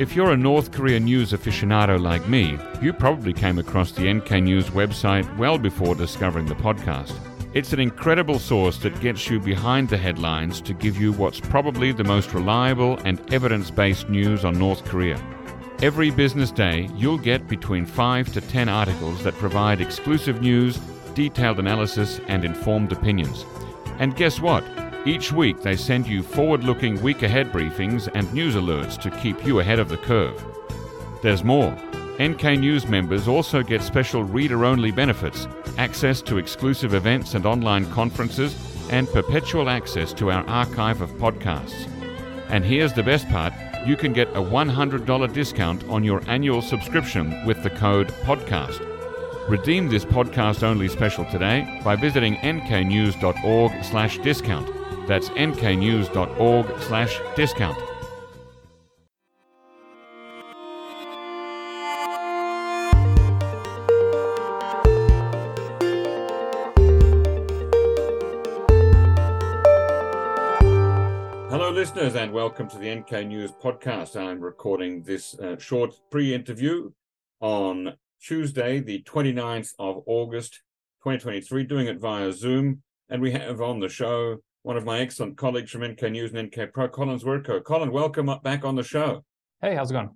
If you're a North Korea news aficionado like me, you probably came across the NK News website well before discovering the podcast. It's an incredible source that gets you behind the headlines to give you what's probably the most reliable and evidence based news on North Korea. Every business day, you'll get between 5 to 10 articles that provide exclusive news, detailed analysis, and informed opinions. And guess what? Each week, they send you forward looking week ahead briefings and news alerts to keep you ahead of the curve. There's more. NK News members also get special reader only benefits, access to exclusive events and online conferences, and perpetual access to our archive of podcasts. And here's the best part you can get a $100 discount on your annual subscription with the code PODCAST. Redeem this podcast only special today by visiting nknews.org slash discount. That's nknews.org slash discount. Hello, listeners, and welcome to the NK News podcast. I'm recording this uh, short pre interview on Tuesday, the 29th of August, 2023, doing it via Zoom. And we have on the show one of my excellent colleagues from NK News and NK Pro, Colin Zwirko. Colin, welcome up back on the show. Hey, how's it going?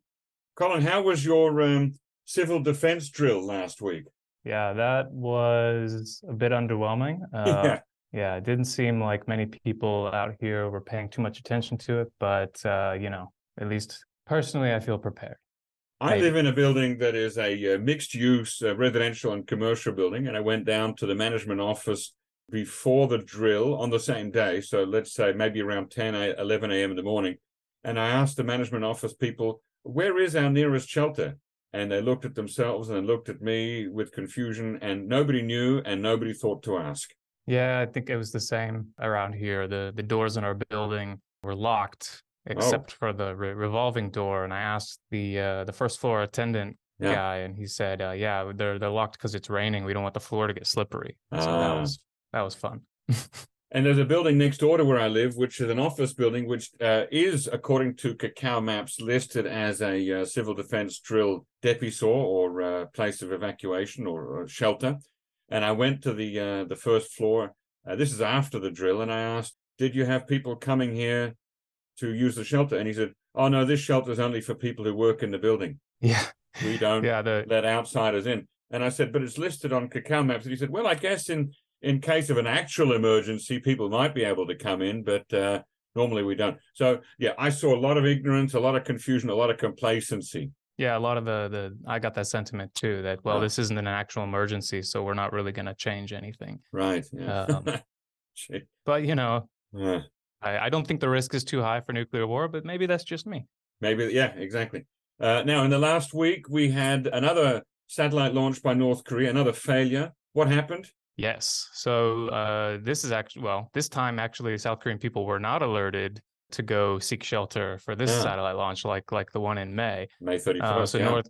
Colin, how was your um, civil defense drill last week? Yeah, that was a bit underwhelming. Uh, yeah. Yeah, it didn't seem like many people out here were paying too much attention to it, but uh, you know, at least personally, I feel prepared. I live in a building that is a uh, mixed use uh, residential and commercial building, and I went down to the management office before the drill on the same day. So let's say maybe around 10, a- 11 a.m. in the morning. And I asked the management office people, where is our nearest shelter? And they looked at themselves and looked at me with confusion, and nobody knew and nobody thought to ask. Yeah, I think it was the same around here. The the doors in our building were locked except for the re- revolving door, and I asked the uh, the first floor attendant Yeah. guy, and he said, uh, "Yeah, they're they're locked because it's raining. We don't want the floor to get slippery." So that Ah. was that was fun. And there's a building next door to where I live, which is an office building, which uh, is, according to Kakao Maps, listed as a uh, civil defense drill depisor or uh, place of evacuation or, or shelter. And I went to the uh, the first floor. Uh, this is after the drill, and I asked, "Did you have people coming here to use the shelter?" And he said, "Oh no, this shelter is only for people who work in the building. yeah, We don't yeah. The let outsiders in. And I said, but it's listed on Kakao Maps. And he said, well, I guess in in case of an actual emergency, people might be able to come in, but uh, normally we don't. So yeah, I saw a lot of ignorance, a lot of confusion, a lot of complacency. Yeah, a lot of the the I got that sentiment too. That well, Oh. this isn't an actual emergency, so we're not really going to change anything. Right. Yeah. Um, But you know, Yeah. I, I don't think the risk is too high for nuclear war. But maybe that's just me. Maybe. Yeah. Exactly. Uh, now, in the last week, we had another satellite launch by North Korea, another failure. What happened? Yes. So uh, this is actually well, this time actually, South Korean people were not alerted to go seek shelter for this Yeah. satellite launch, like like the one in May. May thirty Uh, so yeah. North,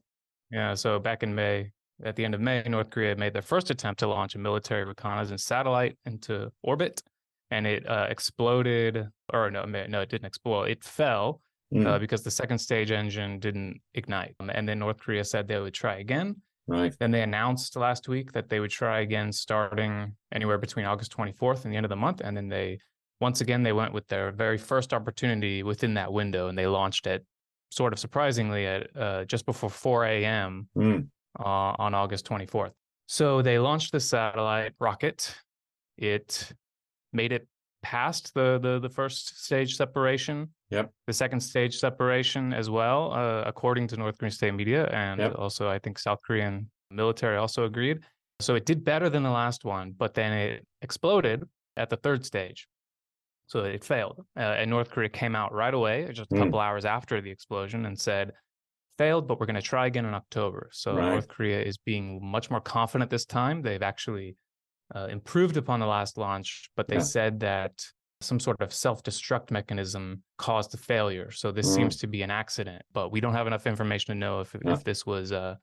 yeah. So back in May, at the end of May, North Korea made their first attempt to launch a military reconnaissance satellite into orbit, and it uh, exploded. Or no, no, it didn't explode. It fell Mm, uh, because the second stage engine didn't ignite. And then North Korea said they would try again. Right. Then they announced last week that they would try again starting anywhere between August 24th and the end of the month. And then they, once again, they went with their very first opportunity within that window and they launched it sort of surprisingly at uh, just before 4 a.m. Mm, Uh, on August 24th. So they launched the satellite rocket. It made it past the, the, the first stage separation. Yep. The second stage separation as well, uh, according to North Korean state media. And Yep. also, I think South Korean military also agreed. So it did better than the last one, but then it exploded at the third stage. So it failed. Uh, and North Korea came out right away, just a Mm. couple hours after the explosion, and said, failed, but we're going to try again in October. So Right. North Korea is being much more confident this time. They've actually uh, improved upon the last launch, but they Yeah. said that some sort of self-destruct mechanism caused the failure. So this Mm. seems to be an accident, but we don't have enough information to know if Yeah. if this was uh,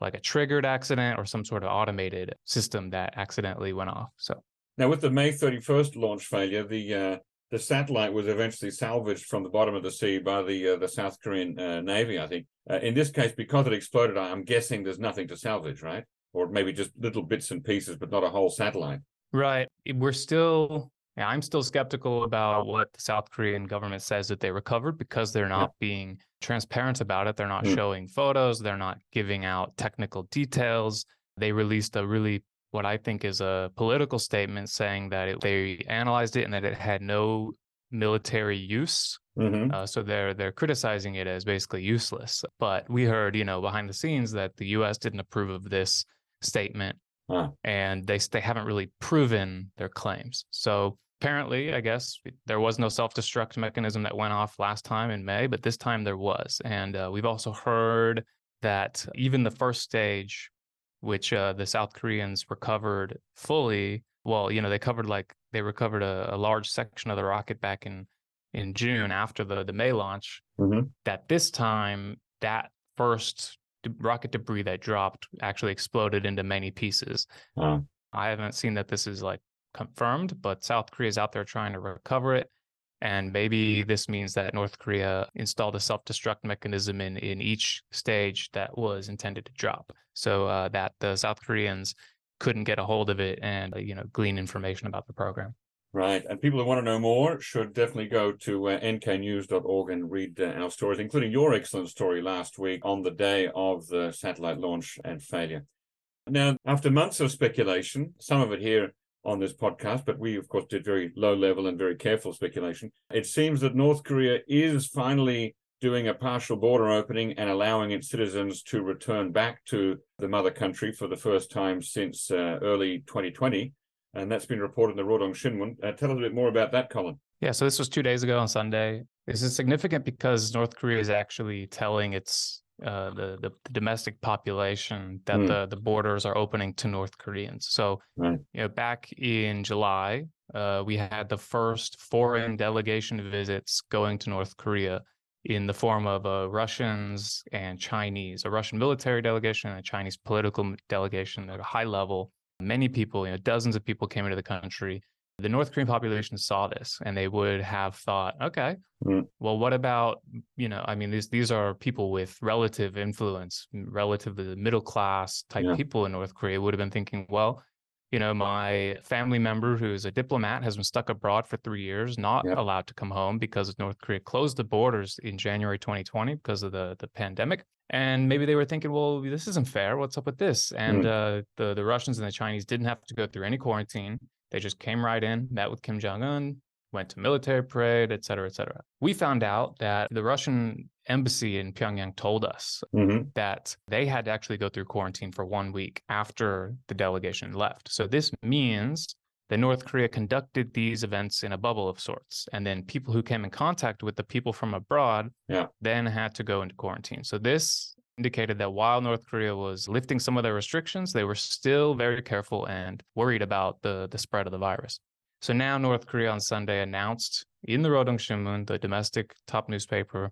like a triggered accident or some sort of automated system that accidentally went off. So Now, with the May 31st launch failure, the uh, the satellite was eventually salvaged from the bottom of the sea by the uh, the South Korean uh, Navy, I think. Uh, in this case, because it exploded, I'm guessing there's nothing to salvage, right? Or maybe just little bits and pieces, but not a whole satellite. Right. We're still, yeah, I'm still skeptical about what the South Korean government says that they recovered because they're not yeah. being transparent about it. They're not mm. showing photos. They're not giving out technical details. They released a really what I think is a political statement saying that it, they analyzed it and that it had no military use. Mm-hmm. Uh, so they're they're criticizing it as basically useless. But we heard, you know, behind the scenes that the U.S. didn't approve of this statement, huh. and they they haven't really proven their claims. So apparently, I guess there was no self destruct mechanism that went off last time in May, but this time there was. And uh, we've also heard that even the first stage which uh, the South Koreans recovered fully. Well, you know, they covered like they recovered a, a large section of the rocket back in in June after the the May launch. Mm-hmm. That this time, that first rocket debris that dropped actually exploded into many pieces. I haven't seen that this is like confirmed, but South Korea is out there trying to recover it. And maybe this means that North Korea installed a self destruct mechanism in, in each stage that was intended to drop so uh, that the South Koreans couldn't get a hold of it and, uh, you know, glean information about the program. Right. And people who want to know more should definitely go to uh, nknews.org and read uh, our stories, including your excellent story last week on the day of the satellite launch and failure. Now, after months of speculation, some of it here on this podcast, but we, of course, did very low level and very careful speculation. It seems that North Korea is finally doing a partial border opening and allowing its citizens to return back to the mother country for the first time since uh, early 2020. And that's been reported in the Rodong Sinmun. Uh, tell us a bit more about that, Colin. Yeah, so this was two days ago on Sunday. This is significant because North Korea is actually telling its uh, the, the, the domestic population that mm. the the borders are opening to North Koreans. So right. you know, back in July, uh, we had the first foreign delegation visits going to North Korea in the form of uh, Russians and Chinese, a Russian military delegation and a Chinese political delegation at a high level. Many people, you know, dozens of people came into the country the North Korean population saw this and they would have thought, okay, mm. well, what about, you know, I mean, these these are people with relative influence, relatively middle class type yeah. people in North Korea would have been thinking, well, you know, my family member who's a diplomat has been stuck abroad for three years, not yeah. allowed to come home because North Korea closed the borders in January 2020 because of the the pandemic. And maybe they were thinking, well, this isn't fair. What's up with this? And mm. uh, the the Russians and the Chinese didn't have to go through any quarantine. They just came right in, met with Kim Jong Un, went to military parade, et cetera, et cetera. We found out that the Russian embassy in Pyongyang told us mm-hmm. that they had to actually go through quarantine for one week after the delegation left. So this means that North Korea conducted these events in a bubble of sorts. And then people who came in contact with the people from abroad yeah. then had to go into quarantine. So this indicated that while North Korea was lifting some of their restrictions, they were still very careful and worried about the, the spread of the virus. So now North Korea on Sunday announced in the Rodong Sinmun, the domestic top newspaper,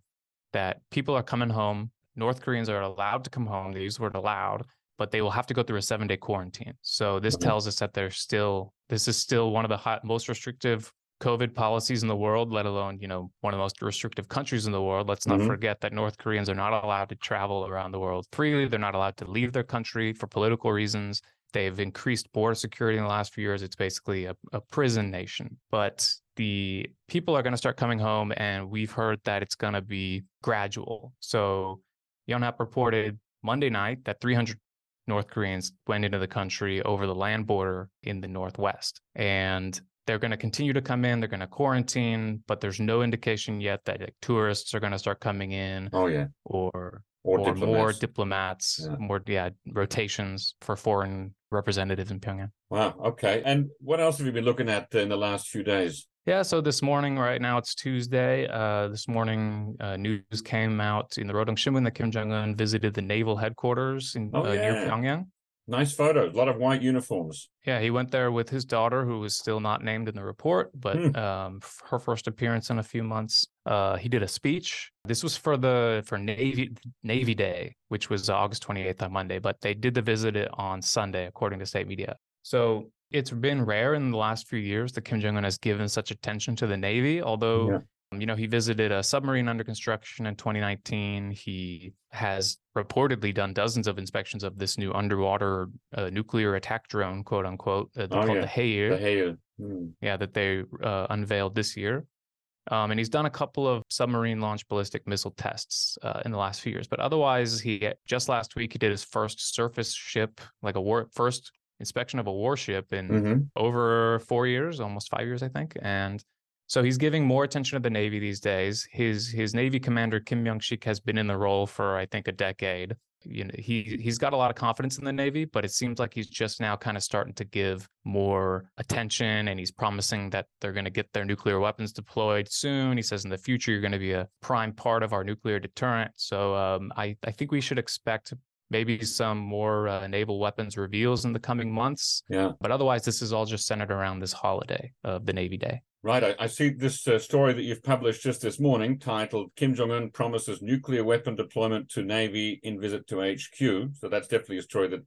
that people are coming home. North Koreans are allowed to come home. They use the word allowed, but they will have to go through a seven day quarantine. So this mm-hmm. tells us that they're still, this is still one of the hot, most restrictive COVID policies in the world, let alone, you know, one of the most restrictive countries in the world. Let's not mm-hmm. forget that North Koreans are not allowed to travel around the world freely. They're not allowed to leave their country for political reasons. They've increased border security in the last few years. It's basically a, a prison nation. But the people are going to start coming home, and we've heard that it's going to be gradual. So Yonhap reported Monday night that 300 North Koreans went into the country over the land border in the Northwest. And they're going to continue to come in they're going to quarantine but there's no indication yet that like, tourists are going to start coming in oh yeah or or, or diplomats. more diplomats yeah. more yeah rotations for foreign representatives in pyongyang wow okay and what else have you been looking at in the last few days yeah, so this morning, right now it's Tuesday. Uh, this morning, uh, news came out in the Rodong Sinmun that Kim Jong Un visited the naval headquarters in, oh, uh, yeah. near Pyongyang. Nice photos, a lot of white uniforms. Yeah, he went there with his daughter, who was still not named in the report, but hmm. um, her first appearance in a few months. Uh, he did a speech. This was for the for Navy Navy Day, which was August 28th on Monday, but they did the visit on Sunday, according to state media. So It's been rare in the last few years that Kim Jong un has given such attention to the Navy, although. Yeah. You know, he visited a submarine under construction in 2019. He has reportedly done dozens of inspections of this new underwater uh, nuclear attack drone, quote unquote. Uh, oh, called yeah. the Haeil. The Haeil. Mm. Yeah, that they uh, unveiled this year. Um, and he's done a couple of submarine launched ballistic missile tests uh, in the last few years. But otherwise, he just last week he did his first surface ship, like a war first inspection of a warship in mm-hmm. over four years, almost five years, I think. And so he's giving more attention to the Navy these days. His his Navy commander Kim Myong Sik has been in the role for I think a decade. You know he he's got a lot of confidence in the navy but it seems like he's just now kind of starting to give more attention and he's promising that they're going to get their nuclear weapons deployed soon. He says in the future you're going to be a prime part of our nuclear deterrent. So um, I, I think we should expect maybe some more uh, naval weapons reveals in the coming months yeah but otherwise this is all just centered around this holiday of the navy day Right. I, I see this uh, story that you've published just this morning titled Kim Jong un promises nuclear weapon deployment to Navy in visit to HQ. So that's definitely a story that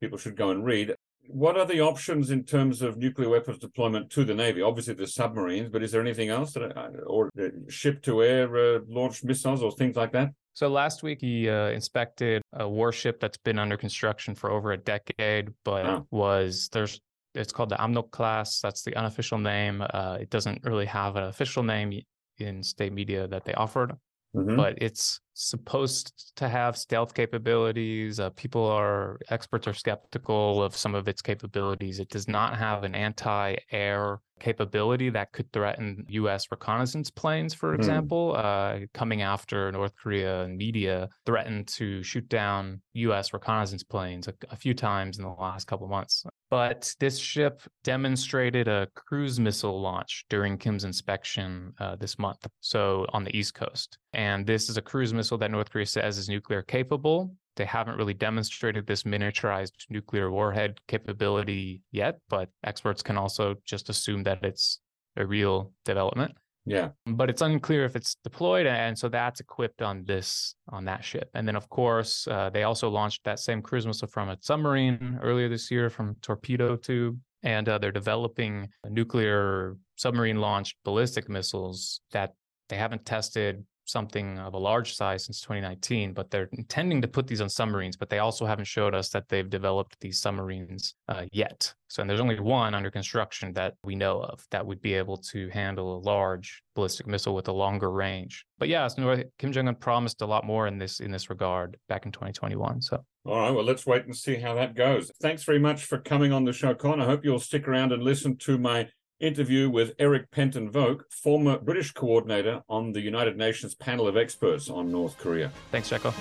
people should go and read. What are the options in terms of nuclear weapons deployment to the Navy? Obviously, the submarines, but is there anything else that, uh, or uh, ship to air uh, launched missiles or things like that? So last week he uh, inspected a warship that's been under construction for over a decade, but oh. was there's it's called the Amnok class. That's the unofficial name. Uh, it doesn't really have an official name in state media that they offered, mm-hmm. but it's supposed to have stealth capabilities. Uh, people are experts are skeptical of some of its capabilities. It does not have an anti-air capability that could threaten U.S. reconnaissance planes, for hmm. example, mm. uh, coming after North Korea and media threatened to shoot down U.S. reconnaissance planes a, a few times in the last couple months. But this ship demonstrated a cruise missile launch during Kim's inspection uh, this month, so on the East Coast. And this is a cruise missile that North Korea says is nuclear capable. They haven't really demonstrated this miniaturized nuclear warhead capability yet, but experts can also just assume that it's a real development. Yeah. But it's unclear if it's deployed. And so that's equipped on this, on that ship. And then, of course, uh, they also launched that same cruise missile from a submarine earlier this year from Torpedo Tube. And uh, they're developing nuclear submarine launched ballistic missiles that they haven't tested something of a large size since 2019, but they're intending to put these on submarines, but they also haven't showed us that they've developed these submarines uh, yet. So and there's only one under construction that we know of that would be able to handle a large ballistic missile with a longer range. But yeah, so Kim Jong Un promised a lot more in this in this regard back in 2021. So all right, well, let's wait and see how that goes. Thanks very much for coming on the show, Con. I hope you'll stick around and listen to my interview with Eric Penton Voak, former British coordinator on the United Nations panel of experts on North Korea. Thanks, Jacco.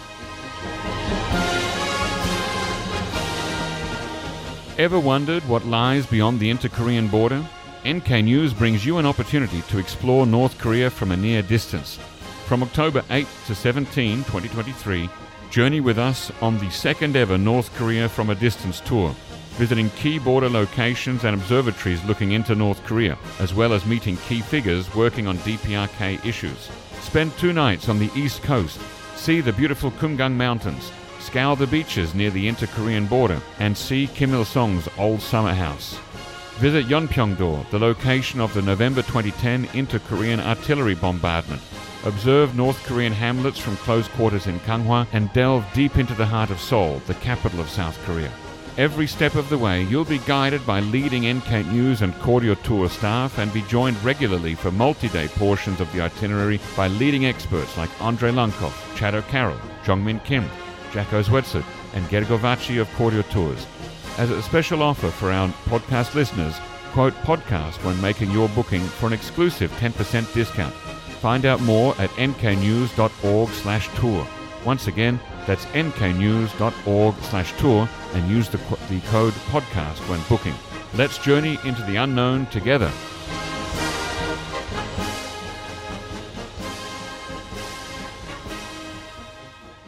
Ever wondered what lies beyond the inter Korean border? NK News brings you an opportunity to explore North Korea from a near distance. From October 8 to 17, 2023, journey with us on the second ever North Korea from a Distance tour visiting key border locations and observatories looking into North Korea, as well as meeting key figures working on DPRK issues. Spend two nights on the east coast, see the beautiful Kumgang Mountains, scour the beaches near the inter-Korean border, and see Kim Il-sung's old summer house. Visit Yeonpyeong-do, the location of the November 2010 inter-Korean artillery bombardment. Observe North Korean hamlets from close quarters in Ganghwa and delve deep into the heart of Seoul, the capital of South Korea. Every step of the way, you'll be guided by leading NK News and Koryo Tour staff and be joined regularly for multi-day portions of the itinerary by leading experts like Andrei Lankov, Chad O'Carroll, Jongmin Kim, Jacco Zwetsloot, and Gergo Vaci of Koryo Tours. As a special offer for our podcast listeners, quote podcast when making your booking for an exclusive 10% discount. Find out more at nknews.org slash tour. Once again, that's nknews.org slash tour and use the, the code podcast when booking. Let's journey into the unknown together.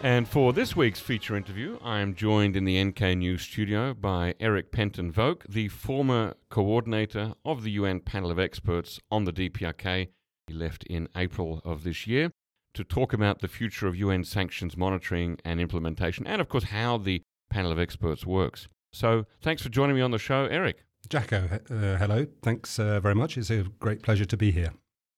And for this week's feature interview, I am joined in the NK News studio by Eric Penton Voak, the former coordinator of the UN panel of experts on the DPRK. He left in April of this year to talk about the future of UN sanctions monitoring and implementation, and of course, how the panel of experts works. So, thanks for joining me on the show, Eric. Jacco, uh, hello. Thanks uh, very much. It's a great pleasure to be here.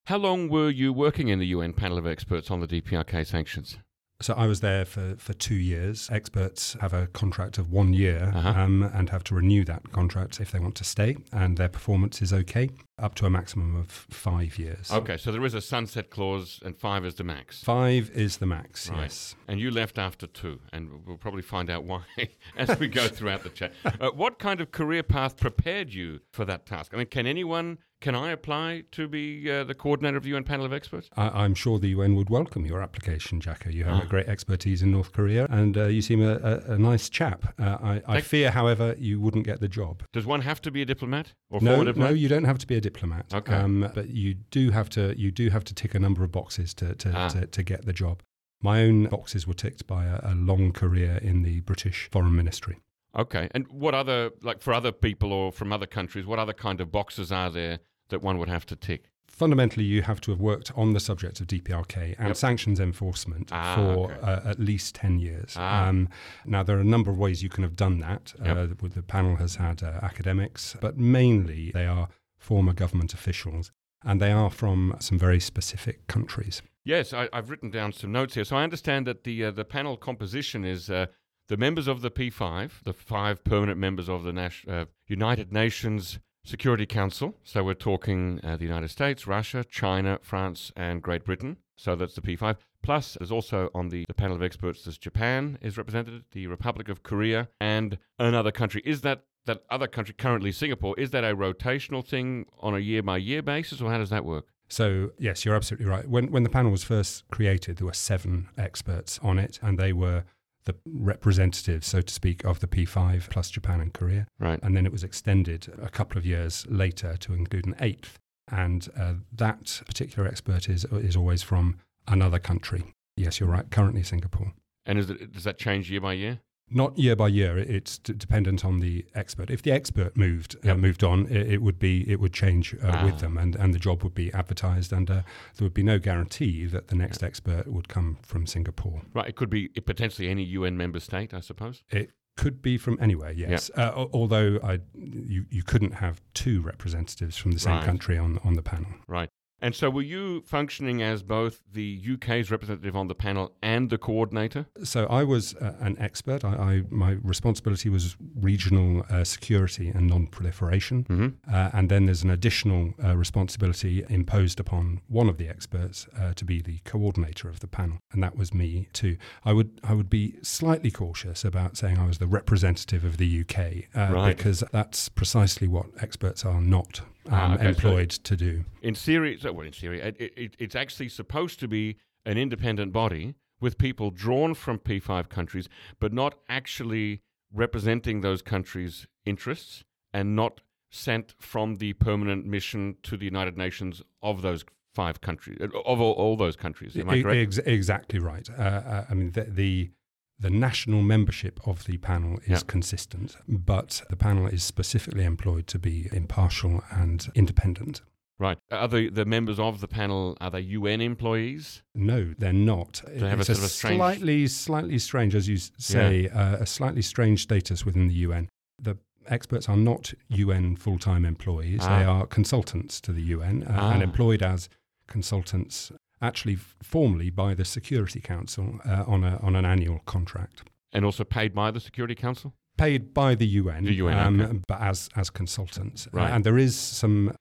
How long were you working in the UN panel of experts on the DPRK sanctions? So I was there for, for two years. Experts have a contract of one year Uh-huh. um, and have to renew that contract if they want to stay, and their performance is okay, up to a maximum of five years. Okay, so there is a sunset clause, and five is the max. Five is the max, Right. yes. And you left after two, and we'll probably find out why as we go throughout the chat. Uh, what kind of career path prepared you for that task? I mean, can anyone, can I apply to be uh, the coordinator of the UN panel of experts? I, I'm sure the UN would welcome your application, Jacco. You have Ah. a great expertise in North Korea, and uh, you seem a, a, a nice chap. Uh, I, I fear, however, you wouldn't get the job. Does one have to be a diplomat or No, no, you don't have to be a diplomat. Okay. Um, but you do have to you do have to tick a number of boxes to to, Ah. to, to get the job. My own boxes were ticked by a, a long career in the British Foreign Ministry. Okay, and what other, like for other people or from other countries, what other kind of boxes are there that one would have to tick? Fundamentally, you have to have worked on the subject of DPRK and Yep. sanctions enforcement Ah, for okay. uh, at least 10 years. Ah. Um, now, there are a number of ways you can have done that. Yep. Uh, the, the panel has had uh, academics, but mainly they are former government officials and they are from some very specific countries. Yes, I, I've written down some notes here. So I understand that the uh, the panel composition is uh, the members of the P5, the five permanent members of the Nas- uh, United Nations Security Council. So we're talking uh, the United States, Russia, China, France, and Great Britain. So that's the P5. Plus, there's also on the, the panel of experts, there's Japan is represented, the Republic of Korea, and another country. Is that that other country currently Singapore? Is that a rotational thing on a year by year basis, or how does that work? So, yes, you're absolutely right. When, when the panel was first created, there were seven experts on it, and they were the representatives, so to speak, of the P5 plus Japan and Korea. Right. And then it was extended a couple of years later to include an eighth. And uh, that particular expert is, is always from another country. Yes, you're right, currently Singapore. And is it, does that change year by year? Not year by year. It's d- dependent on the expert. If the expert moved uh, moved on, it, it would be it would change uh, Ah. with them, and, and the job would be advertised, and uh, there would be no guarantee that the next expert would come from Singapore. Right, it could be potentially any UN member state, I suppose. It could be from anywhere, yes. Uh, although I, you you couldn't have two representatives from the same Right. country on on the panel. Right. And so were you functioning as both the UK's representative on the panel and the coordinator? So I was uh, an expert. I, I my responsibility was regional uh, security and non-proliferation. Mm-hmm. Uh, and then there's an additional uh, responsibility imposed upon one of the experts uh, to be the coordinator of the panel, and that was me too. I would I would be slightly cautious about saying I was the representative of the UK uh, Right. because that's precisely what experts are not um, Ah, okay, so- employed to do. In theory, so, well, in theory, it, it, it's actually supposed to be an independent body with people drawn from P5 countries, but not actually representing those countries' interests and not sent from the permanent mission to the United Nations of those five countries, of all, all those countries. Am I correct? ex- exactly right. Uh, uh, I mean, the, the the national membership of the panel is Yeah. consistent, but the panel is specifically employed to be impartial and independent. Right. Are the, the members of the panel, are they UN employees? No, they're not. They have a it's sort of a strange- slightly, slightly strange, as you say, uh, a slightly strange status within the UN. The experts are not UN full-time employees; Ah. they are consultants to the UN uh, Ah. and employed as consultants, actually formally by the Security Council uh, on a on an annual contract. And also paid by the Security Council? Paid by the UN, The UN, okay. but as as consultants. Uh, Right. and there is some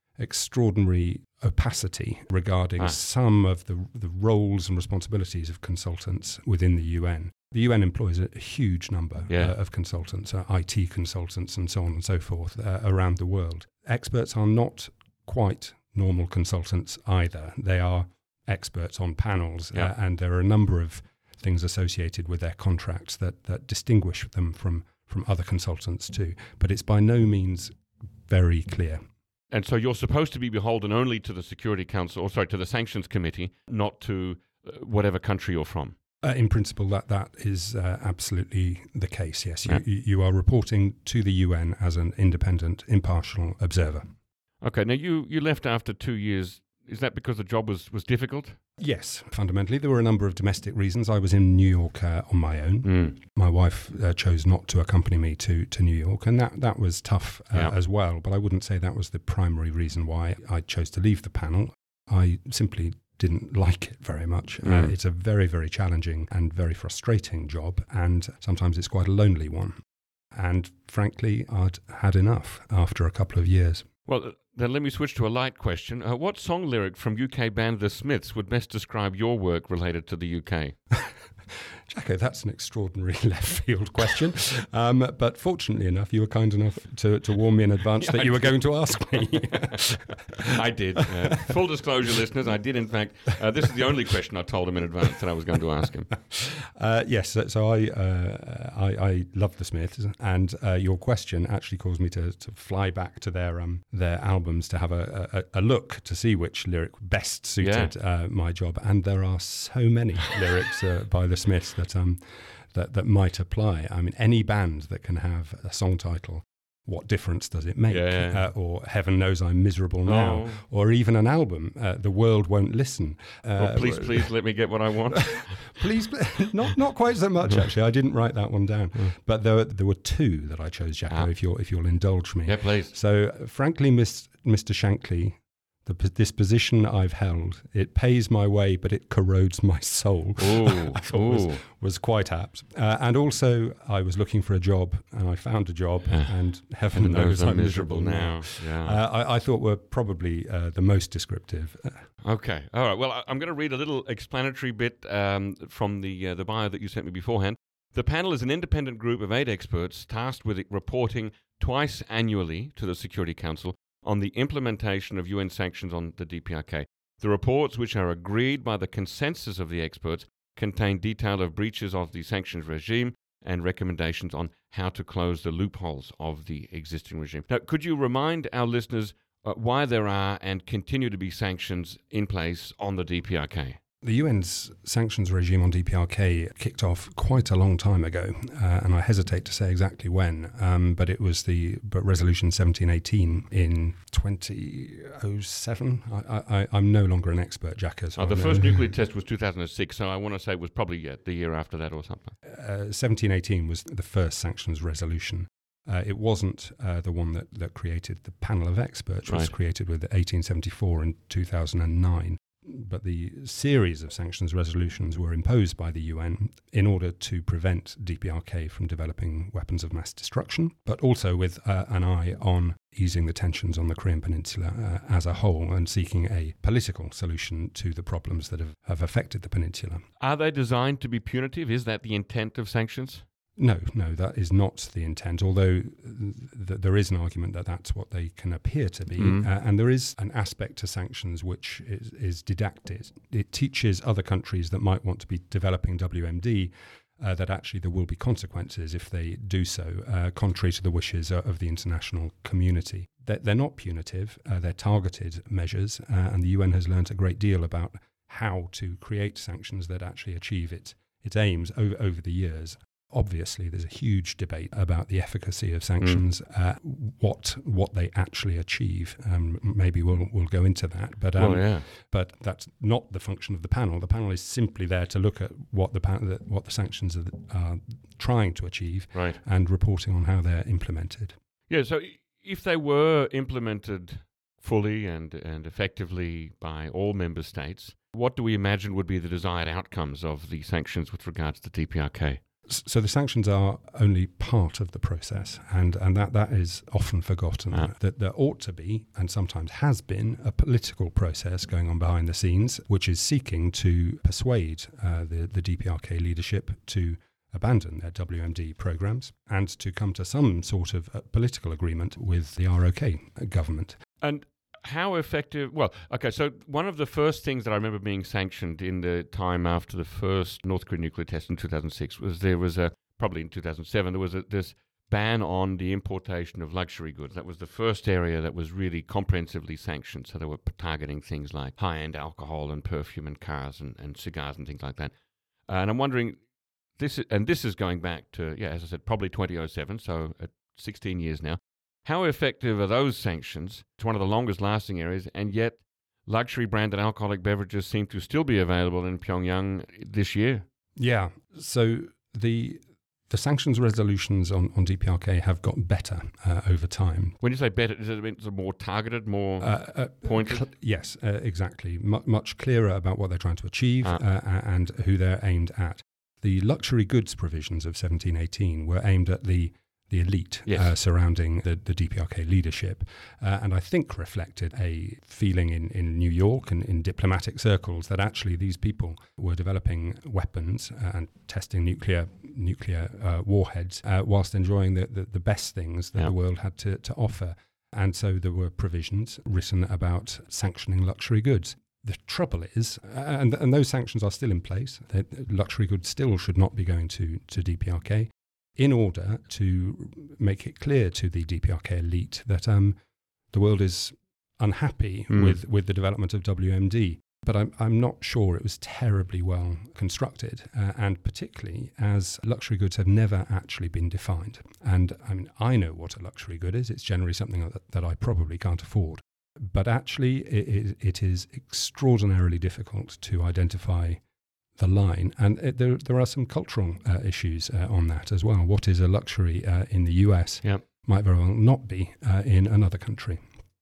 extraordinary opacity regarding Ah. some of the the roles and responsibilities of consultants within the UN. The UN employs a, a huge number Yeah. uh, of consultants, uh, IT consultants, and so on and so forth uh, around the world. Experts are not quite normal consultants either. They are experts on panels, Yeah. uh, and there are a number of things associated with their contracts that, that distinguish them from, from other consultants too. But it's by no means very clear. And so you're supposed to be beholden only to the Security Council, or sorry, to the Sanctions Committee, not to uh, whatever country you're from. Uh, in principle, that that is uh, absolutely the case. Yes, you, Yeah. you you are reporting to the UN as an independent, impartial observer. Okay, now you, you left after two years. Is that because the job was, was difficult? Yes, fundamentally, there were a number of domestic reasons. I was in New York uh, on my own. Mm. My wife uh, chose not to accompany me to, to New York, and that, that was tough uh, Yeah. as well. But I wouldn't say that was the primary reason why I chose to leave the panel. I simply didn't like it very much. Uh, Mm. it's a very, very challenging and very frustrating job, and sometimes it's quite a lonely one. And frankly, I'd had enough after a couple of years. Well, then let me switch to a light question. Uh, what song lyric from UK band The Smiths would best describe your work related to the UK? Jacco, that's an extraordinary left field question. Um, but fortunately enough, you were kind enough to, to warn me in advance Yeah, that I you were going to ask me. I did. Uh, full disclosure, listeners, I did, in fact. Uh, this is the only question I told him in advance that I was going to ask him. uh, yes, so, so I, uh, I I love the Smiths, and uh, your question actually caused me to, to fly back to their um, their albums to have a, a, a look to see which lyric best suited uh, my job. And there are so many lyrics uh, by the Smiths that um that that might apply. I mean, any band that can have a song title. What difference does it make? Yeah. Uh, or Heaven knows I'm miserable now. Oh. Or even an album, uh, The World Won't Listen. Uh, Well, please, please let me get what I want. Please, not not quite so much actually. I didn't write that one down, Mm. but there were, there were two that I chose, Jacco. Ah. If you'll if you'll indulge me. Yeah, please. So, frankly, Miss, Mr. Shankly, the, this position I've held, it pays my way, but it corrodes my soul. Ooh, was, was quite apt. Uh, and also, I was looking for a job, and I found a job, and heaven Heaven knows I'm miserable now. Yeah. Uh, I, I thought were probably uh, the most descriptive. Uh, Okay. All right. Well, I'm going to read a little explanatory bit um, from the uh, the bio that you sent me beforehand. The panel is an independent group of eight experts tasked with reporting twice annually to the Security Council on the implementation of UN sanctions on the DPRK. The reports, which are agreed by the consensus of the experts, contain detail of breaches of the sanctions regime and recommendations on how to close the loopholes of the existing regime. Now, could you remind our listeners uh, why there are and continue to be sanctions in place on the DPRK? The UN's sanctions regime on DPRK kicked off quite a long time ago, uh, and I hesitate to say exactly when, um, but it was the but Resolution 1718 in 2007. I, I, I'm no longer an expert, Jacco. so Oh, the I know- first nuclear test was 2006, so I want to say it was probably yeah, the year after that or something. Uh, 1718 was the first sanctions resolution. Uh, it wasn't uh, the one that, that created the panel of experts, which was created with 1874 and 2009. But the series of sanctions resolutions were imposed by the UN in order to prevent DPRK from developing weapons of mass destruction, but also with uh, an eye on easing the tensions on the Korean Peninsula uh, as a whole and seeking a political solution to the problems that have, have affected the peninsula. Are they designed to be punitive? Is that the intent of sanctions? No, no, that is not the intent. Although th- there is an argument that that's what they can appear to be, Mm. uh, and there is an aspect to sanctions which is, is didactic. It teaches other countries that might want to be developing WMD uh, that actually there will be consequences if they do so, uh, contrary to the wishes of the international community. They're, they're not punitive; uh, they're targeted measures, uh, and the UN has learnt a great deal about how to create sanctions that actually achieve its its aims over, over the years. Obviously, there's a huge debate about the efficacy of sanctions, uh, what what they actually achieve. Um, maybe we'll we'll go into that, but um, yeah. but that's not the function of the panel. The panel is simply there to look at what the pan- what the sanctions are, are trying to achieve Right. and reporting on how they're implemented. Yeah, so if they were implemented fully and, and effectively by all member states, what do we imagine would be the desired outcomes of the sanctions with regards to DPRK? So the sanctions are only part of the process, and, and that, that is often forgotten. Ah. That there ought to be, and sometimes has been, a political process going on behind the scenes, which is seeking to persuade uh, the, the DPRK leadership to abandon their WMD programs and to come to some sort of uh, political agreement with the ROK government. And how effective? Well, okay, so one of the first things that I remember being sanctioned in the time after the first North Korean nuclear test in 2006 was there was a, probably in 2007, there was a, this ban on the importation of luxury goods. That was the first area that was really comprehensively sanctioned. So they were targeting things like high end alcohol and perfume and cars and, and cigars and things like that. Uh, and I'm wondering, this is, and this is going back to, yeah, as I said, probably 2007, so uh, 16 years now. How effective are those sanctions? It's one of the longest lasting areas, and yet luxury branded alcoholic beverages seem to still be available in Pyongyang this year. Yeah. So the the sanctions resolutions on, on DPRK have got better uh, over time. When you say better, is it mean more targeted, more Uh, uh, pointed? cl- yes, uh, exactly. Mu much clearer about what they're trying to achieve Ah. uh, and who they're aimed at. The luxury goods provisions of 1718 were aimed at the the elite Yes. uh, surrounding the, the DPRK leadership, uh, and I think reflected a feeling in, in New York and in diplomatic circles that actually these people were developing weapons uh, and testing nuclear nuclear uh, warheads uh, whilst enjoying the, the, the best things that Yeah. the world had to, to offer. And so there were provisions written about sanctioning luxury goods. The trouble is, and, and those sanctions are still in place, that luxury goods still should not be going to, to DPRK in order to make it clear to the DPRK elite that um, the world is unhappy Mm. with, with the development of WMD. But I'm, I'm not sure it was terribly well constructed, uh, and particularly as luxury goods have never actually been defined. And I mean, I know what a luxury good is. It's generally something that, that I probably can't afford. But actually, it, it, it is extraordinarily difficult to identify the line. And it, there, there are some cultural uh, issues uh, on that as well. What is a luxury uh, in the US Yep. might very well not be uh, in another country.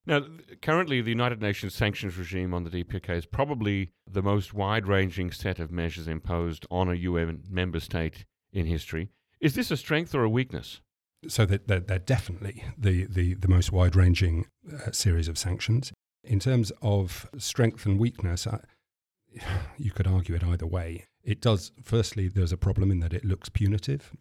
Now, currently, the United Nations sanctions regime on the DPRK is probably the most wide ranging set of measures imposed on a UN member state in history. Is this a strength or a weakness? So they're, they're definitely the, the, the most wide ranging uh, series of sanctions. In terms of strength and weakness, I, you could argue it either way. It does, firstly, there's a problem in that it looks punitive.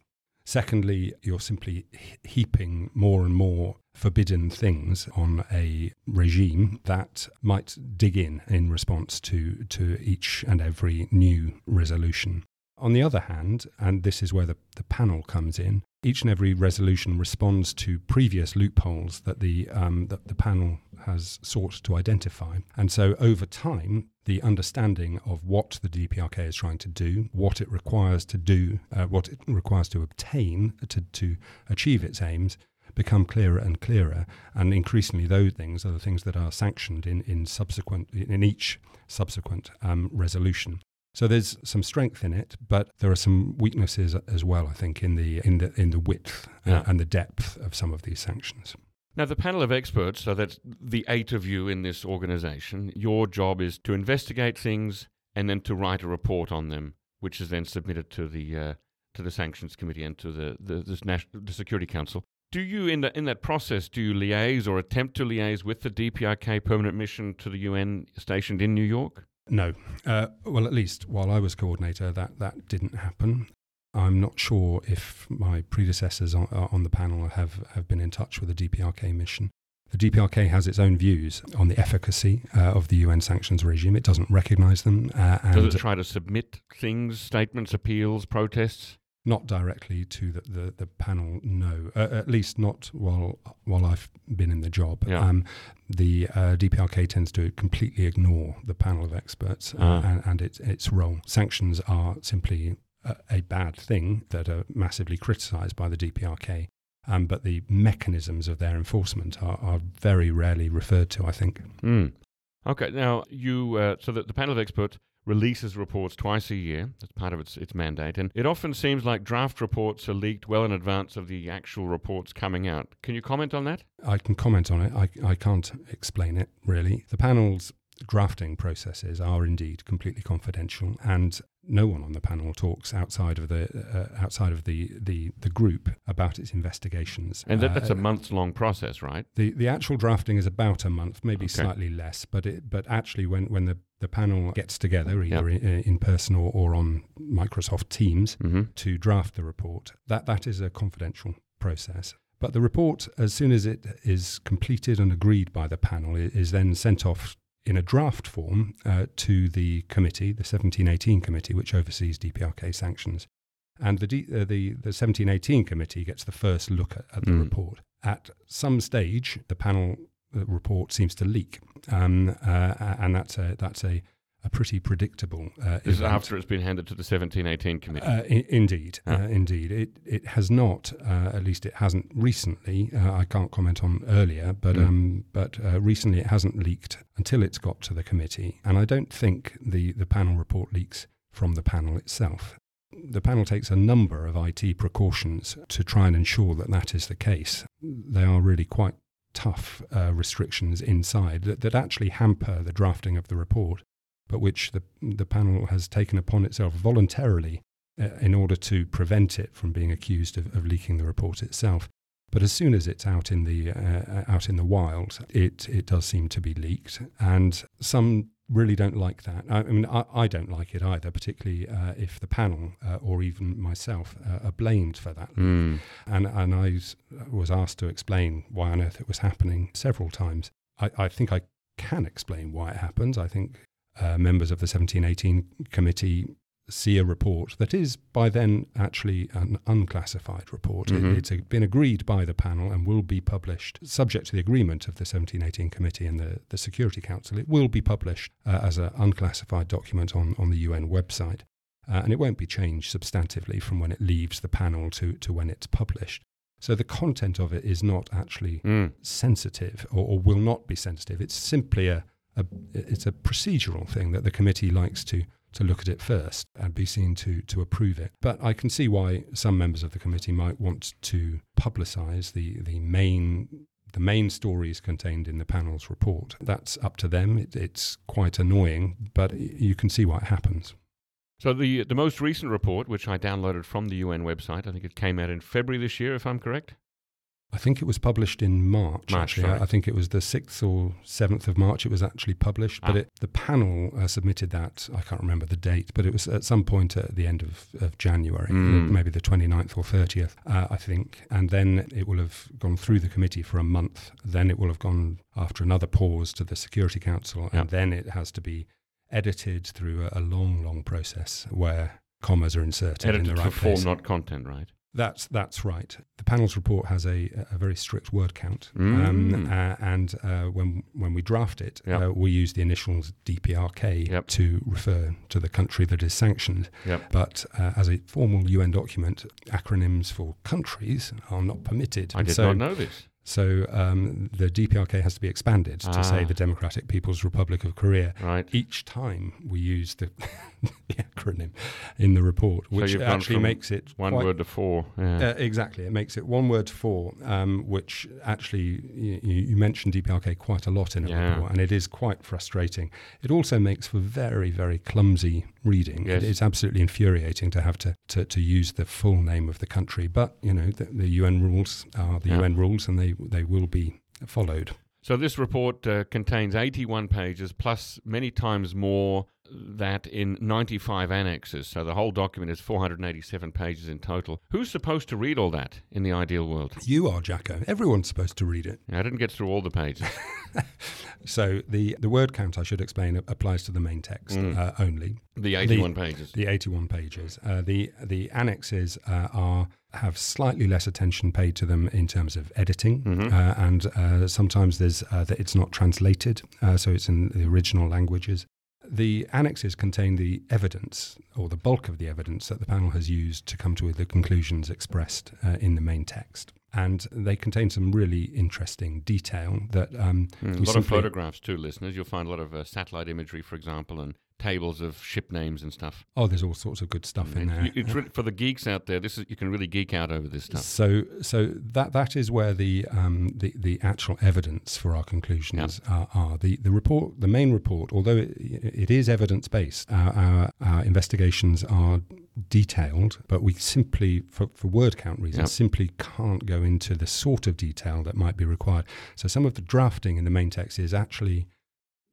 Secondly, you're simply heaping more and more forbidden things on a regime that might dig in in response to, to each and every new resolution. On the other hand, and this is where the, the panel comes in, each and every resolution responds to previous loopholes that the, um, that the panel has sought to identify. And so over time, the understanding of what the DPRK is trying to do, what it requires to do, uh, what it requires to obtain to, to achieve its aims, become clearer and clearer. And increasingly, those things are the things that are sanctioned in, in subsequent in each subsequent um, resolution. So there's some strength in it, but there are some weaknesses as well. I think in the in the in the width uh, Yeah. and the depth of some of these sanctions. Now, the panel of experts, so that's the eight of you in this organization, your job is to investigate things and then to write a report on them, which is then submitted to the uh, to the sanctions committee and to the the, this national, the Security Council. Do you in that in that process do you liaise or attempt to liaise with the DPRK permanent mission to the UN stationed in New York? No, uh, well, at least while I was coordinator, that that didn't happen. I'm not sure if my predecessors on, uh, on the panel have, have been in touch with the DPRK mission. The DPRK has its own views on the efficacy uh, of the UN sanctions regime. It doesn't recognise them, uh, and Does it try to submit things, statements, appeals, protests? Not directly to the, the, the panel. No, uh, at least not while while I've been in the job. Yeah. Um, the uh, DPRK tends to completely ignore the panel of experts uh, Ah. and, and its its role. Sanctions are simply a, a bad thing that are massively criticised by the DPRK. Um, but the mechanisms of their enforcement are, are very rarely referred to, I think. Hmm. Okay, now you uh, so that the panel of experts releases reports twice a year. That's part of its its mandate, and it often seems like draft reports are leaked well in advance of the actual reports coming out. Can you comment on that? I can comment on it. I, I can't explain it really. The panel's drafting processes are indeed completely confidential, and no one on the panel talks outside of the uh, outside of the, the, the group about its investigations. And that, that's a Uh, months long process, right? the the actual drafting is about a month, maybe Okay. slightly less, but it, but actually when, when the, the panel gets together, either in, in person or, or on Microsoft Teams, Mm-hmm. to draft the report. That that is a confidential process. But the report, as soon as it is completed and agreed by the panel, is then sent off in a draft form uh, to the committee, the 1718 committee, which oversees DPRK sanctions. And the, D, uh, the, the 1718 committee gets the first look at, at the Mm. report. At some stage, the panel uh, report seems to leak, um, uh, and that's a, that's a, pretty predictable. Uh, this is after it's been handed to the 1718 committee. Uh, I- indeed, Ah. uh, indeed. It it has not, uh, at least it hasn't recently. Uh, I can't comment on earlier, but Mm. um, but uh, recently it hasn't leaked until it's got to the committee, and I don't think the the panel report leaks from the panel itself. The panel takes a number of IT precautions to try and ensure that that is the case. They are really quite tough uh, restrictions inside that, that actually hamper the drafting of the report, but which the the panel has taken upon itself voluntarily uh, in order to prevent it from being accused of, of leaking the report itself. But as soon as it's out in the uh, out in the wild, it it does seem to be leaked, and some really don't like that. I, I mean, I, I don't like it either, particularly uh, if the panel uh, or even myself uh, are blamed for that. Mm. And and I was, was asked to explain why on earth it was happening several times. I, I think I can explain why it happens. I think uh, members of the 1718 committee see a report that is by then actually an unclassified report. It- Mhm. it's a, been agreed by the panel and will be published, subject to the agreement of the 1718 committee and the, the Security Council. It will be published uh, as an unclassified document on, on the UN website. Uh, and it won't be changed substantively from when it leaves the panel to, to when it's published. So the content of it is not actually Mm. sensitive or, or will not be sensitive. It's simply a, a it's a procedural thing that the committee likes to to look at it first and be seen to to approve it. But I can see why some members of the committee might want to publicise the the main the main stories contained in the panel's report. That's up to them. It, it's quite annoying, but you can see why it happens. So the the most recent report, which I downloaded from the UN website, I think it came out in February this year, if I'm correct. I think it was published in March. March, actually, sorry. I think it was the sixth or seventh of March. It was actually published, but Ah. it, the panel uh, submitted that. I can't remember the date, but it was at some point at the end of, of January, Mm. maybe the 29th or 30th, uh, I think. And then it will have gone through the committee for a month. Then it will have gone after another pause to the Security Council, and then it has to be edited through a, a long, long process where commas are inserted in Edited the for right form, place. not content, right? That's that's right. The panel's report has a, a very strict word count, Mm. um, uh, and uh, when when we draft it, Yep. uh, we use the initials DPRK Yep. to refer to the country that is sanctioned. Yep. But uh, as a formal UN document, acronyms for countries are not permitted. I did so, not know this. So um, the DPRK has to be expanded to say Ah. the Democratic People's Republic of Korea. Right. Each time we use the, the acronym in the report, which you've actually makes it One quite word to four. Yeah. uh, exactly. It makes it one word to four, um, which actually you, you mentioned DPRK quite a lot in a Yeah. report, and it is quite frustrating. It also makes for very, very clumsy reading. Yes. It is absolutely infuriating to have to, to, to use the full name of the country, but you know the, the UN rules are the Yeah. UN rules, and they they will be followed. So this report uh, contains 81 pages plus many times more that in 95 annexes. So the whole document is 487 pages in total. Who's supposed to read all that in the ideal world? You are Jacco. Everyone's supposed to read it. I didn't get through all the pages. So the the word count, I should explain, applies to the main text Mm. uh, only. The 81 pages. The 81 pages. Uh, the the annexes uh, are have slightly less attention paid to them in terms of editing, Mhm. uh, and uh, sometimes there's uh, that it's not translated, uh, so it's in the original languages. The annexes contain the evidence, or the bulk of the evidence, that the panel has used to come to the conclusions expressed uh, in the main text. And they contain some really interesting detail that um, Mm, a lot of photographs too, listeners. You'll find a lot of uh, satellite imagery, for example, and tables of ship names and stuff. Oh, there's all sorts of good stuff in It's- there. It's really, for the geeks out there. This is you can really geek out over this stuff. So, so that that is where the um, the the actual evidence for our conclusions are, are. The the report, the main report, although it, it is evidence based, our, our our investigations are detailed, but we simply, for, for word count reasons, Yep. simply can't go into the sort of detail that might be required. So, some of the drafting in the main text is actually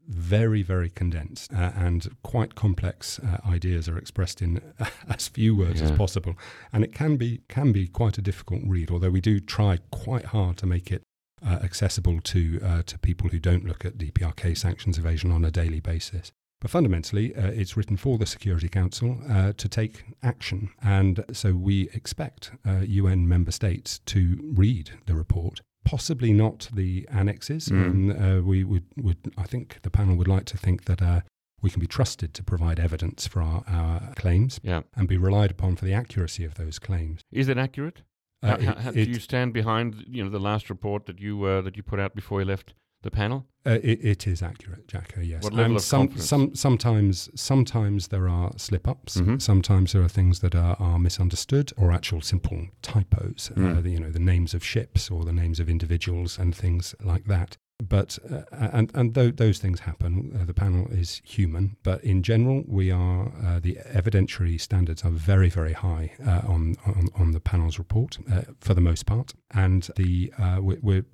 very, very condensed, uh, and quite complex uh, ideas are expressed in as few words as possible. And it can be can be quite a difficult read, although we do try quite hard to make it uh, accessible to uh, to people who don't look at DPRK sanctions evasion on a daily basis. But fundamentally, uh, it's written for the Security Council uh, to take action, and so we expect uh, UN member states to read the report. Possibly not the annexes. Mm. Um, uh, we would, would, I think, the panel would like to think that uh, we can be trusted to provide evidence for our, our claims Yeah. and be relied upon for the accuracy of those claims. Is it accurate? Uh, How- it- how- do it- you stand behind you know the last report that you uh, that you put out before you left the panel? Uh, it, it is accurate, Jacco. Yes. What level and of some, confidence? some, sometimes, sometimes there are slip-ups. Mhm. Sometimes there are things that are, are misunderstood or actual simple typos. Uh, Mm. the, you know, the names of ships or the names of individuals and things like that. But uh, and and th- those things happen. Uh, the panel is human, but in general, we are uh, the evidentiary standards are very very high uh, on, on on the panel's report uh, for the most part, and the uh, we're, we're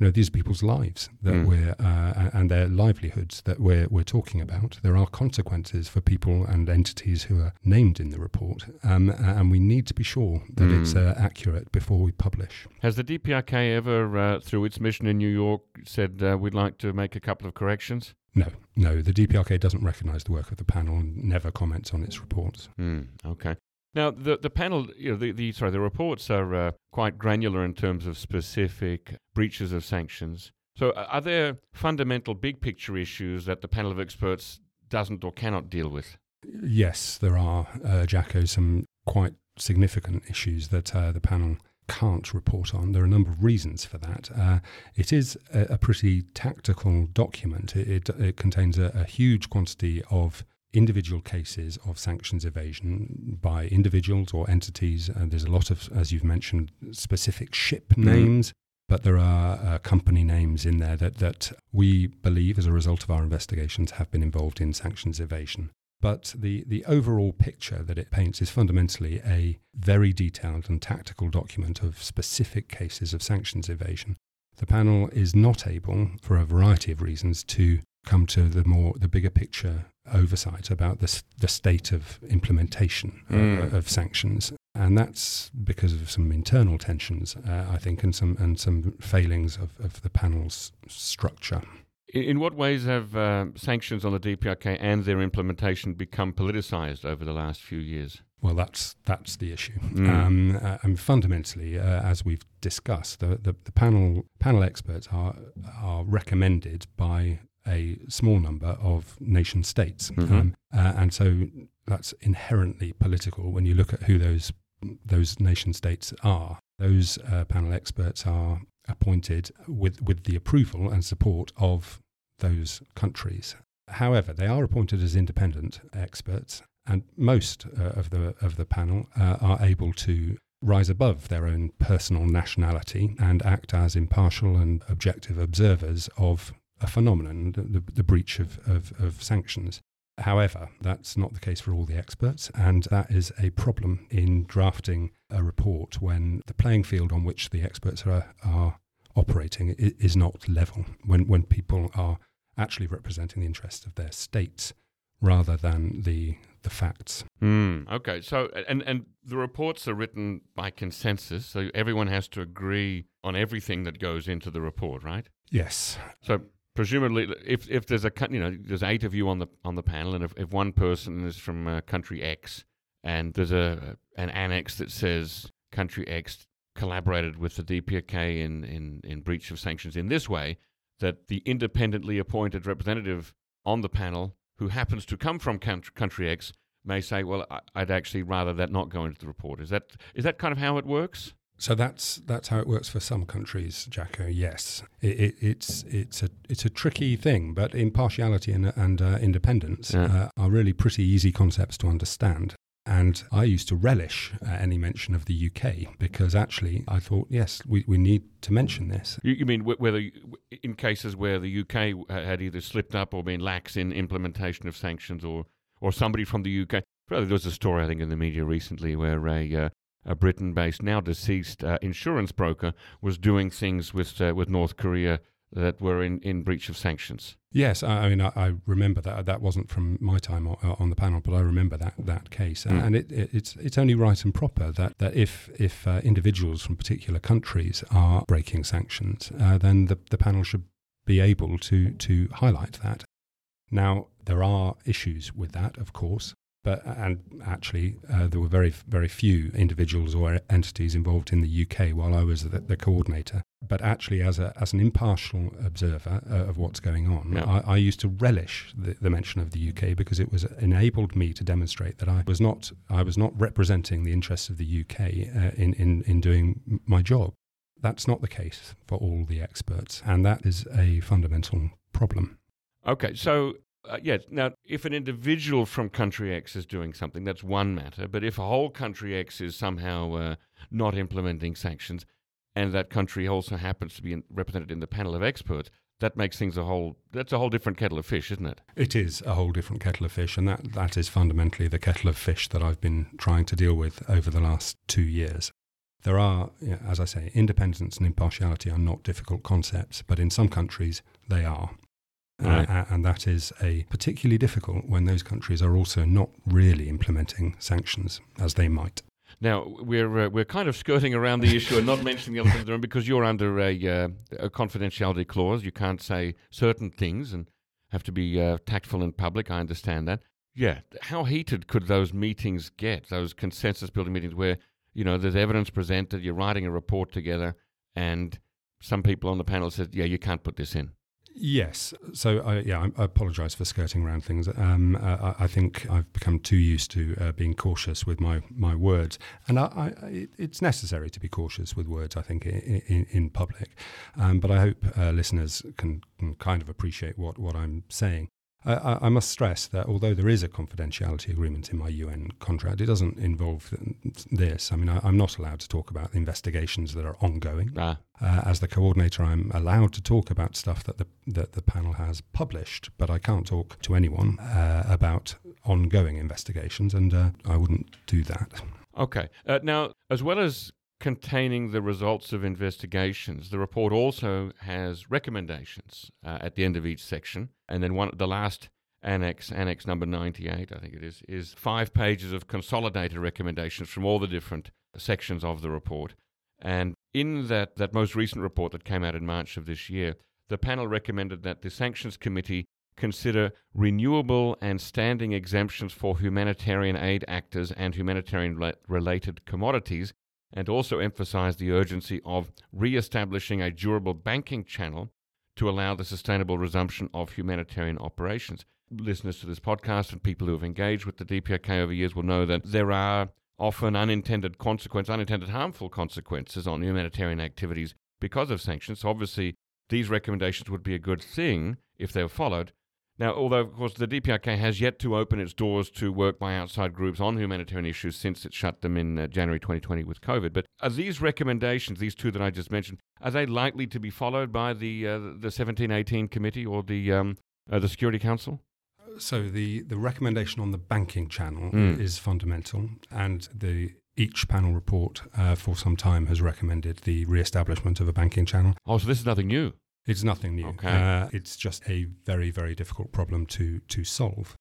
you know these are people's lives that Mm. we're uh, and their livelihoods that we're we're talking about. There are consequences for people and entities who are named in the report, um, and we need to be sure that it's Mm. uh, accurate before we publish. Has the DPRK ever, uh, through its mission in New York, said uh, we'd like to make a couple of corrections? No, no, the DPRK doesn't recognise the work of the panel and never comments on its reports. Hmm. okay. Now the the panel, you know, the, the sorry, the reports are uh, quite granular in terms of specific breaches of sanctions. So, are there fundamental big picture issues that the panel of experts doesn't or cannot deal with? Yes, there are, uh, Jacco, some quite significant issues that uh, the panel can't report on. There are a number of reasons for that. Uh, it is a, a pretty tactical document. It, it, it contains a, a huge quantity of individual cases of sanctions evasion by individuals or entities. And there's a lot of, as you've mentioned, specific ship Mhm. names. But there are uh, company names in there that, that we believe, as a result of our investigations, have been involved in sanctions evasion. But the, the overall picture that it paints is fundamentally a very detailed and tactical document of specific cases of sanctions evasion. The panel is not able, for a variety of reasons, to come to the more the bigger picture oversight about the, the state of implementation uh, Mm. of sanctions, and that's because of some internal tensions, uh, I think, and some and some failings of, of the panel's structure. In, in what ways have uh, sanctions on the DPRK and their implementation become politicized over the last few years? Well, that's that's the issue. Mm. Um, uh, and fundamentally, uh, as we've discussed, the, the, the panel panel experts are are recommended by a small number of nation states, Mhm. um, uh, and so that's inherently political. When you look at who those those nation states are, those uh, panel experts are appointed with with the approval and support of those countries. However, they are appointed as independent experts, and most uh, of the of the panel uh, are able to rise above their own personal nationality and act as impartial and objective observers of a phenomenon, the, the, the breach of, of, of sanctions. However, that's not the case for all the experts, and that is a problem in drafting a report when the playing field on which the experts are, are operating is not level, when, when people are actually representing the interests of their states rather than the, the facts. Hmm. okay, so and and the reports are written by consensus, so everyone has to agree on everything that goes into the report, right? Yes, So presumably, if if there's a you know there's eight of you on the on the panel, and if, if one person is from uh, country X, and there's a an annex that says country X collaborated with the DPRK in in in breach of sanctions in this way, that the independently appointed representative on the panel who happens to come from country, country X may say, well, I, I'd actually rather that not go into the report. Is that is that kind of how it works? So that's that's how it works for some countries, Jacco. Yes, it, it, it's it's a it's a tricky thing, but impartiality and, and uh, independence Yeah. uh, are really pretty easy concepts to understand. And I used to relish uh, any mention of the UK because actually I thought, yes, we, we need to mention this. You, you mean wh- whether you- in cases where the UK had either slipped up or been lax in implementation of sanctions, or or somebody from the UK? Well, there was a story I think in the media recently where a a Britain-based, now deceased uh, insurance broker was doing things with uh, with North Korea that were in, in breach of sanctions. Yes, I, I mean I, I remember that. That wasn't from my time on, on the panel, but I remember that that case. Mm. And it, it, it's it's only right and proper that, that if if uh, individuals from particular countries are breaking sanctions, uh, then the, the panel should be able to to highlight that. Now there are issues with that, of course. But and actually, uh, there were very very few individuals or entities involved in the UK while I was the, the coordinator. But actually, as a as an impartial observer uh, of what's going on, Yeah. I, I used to relish the, the mention of the UK because it was enabled me to demonstrate that I was not I was not representing the interests of the UK uh, in, in in doing my job. That's not the case for all the experts, and that is a fundamental problem. Okay, so uh, yeah, now if an individual from country X is doing something, that's one matter. But if a whole country X is somehow uh, not implementing sanctions, and that country also happens to be in, represented in the panel of experts, that makes things a whole. That's a whole different kettle of fish, isn't it? It is a whole different kettle of fish, and that, that is fundamentally the kettle of fish that I've been trying to deal with over the last two years. There are, as I say, independence and impartiality are not difficult concepts, but in some countries they are. Uh, Right. a- and that is a particularly difficult when those countries are also not really implementing sanctions as they might. Now we're uh, we're kind of skirting around the issue and not mentioning the elephant in the room because you're under a, uh, a confidentiality clause. You can't say certain things and have to be uh, tactful in public. I understand that. Yeah, how heated could those meetings get? Those consensus building meetings where you know there's evidence presented, you're writing a report together, and some people on the panel said, "Yeah, you can't put this in." Yes. So, I, yeah, I, apologise for skirting around things. Um, uh, I I think I've become too used to uh, being cautious with my, my words, and I, I, it's necessary to be cautious with words. I think in, in, in public, um, but I hope uh, listeners can, can kind of appreciate what, what I'm saying. I, I- must stress that although there is a confidentiality agreement in my UN contract, it doesn't involve this. I mean, I, I'm not allowed to talk about investigations that are ongoing. Ah, Uh, as the coordinator, I'm allowed to talk about stuff that the that the panel has published, but I can't talk to anyone uh, about ongoing investigations, and uh, I wouldn't do that. Okay. Uh, now, as well as containing the results of investigations, the report also has recommendations uh, at the end of each section, and then one the last annex, annex number ninety-eight, I think it is, is five pages of consolidated recommendations from all the different sections of the report. And in that, that most recent report that came out in March of this year, the panel recommended that the Sanctions Committee consider renewable and standing exemptions for humanitarian aid actors and humanitarian related commodities, and also emphasize the urgency of re establishing a durable banking channel to allow the sustainable resumption of humanitarian operations. Listeners to this podcast and people who have engaged with the DPRK over years will know that there are often unintended consequences, unintended harmful consequences on humanitarian activities because of sanctions. So obviously, these recommendations would be a good thing if they were followed. Now, although, of course, the DPRK has yet to open its doors to work by outside groups on humanitarian issues since it shut them in uh, January 2020 with COVID. But are these recommendations, these two that I just mentioned, are they likely to be followed by the uh, the 1718 committee or the um, uh, the Security Council? So the the recommendation on the banking channel Mm. is fundamental, and the each panel report uh, for some time has recommended the re-establishment of a banking channel. Oh, so this is nothing new. It's nothing new. Okay. Uh, it's just a very, very difficult problem to, to solve.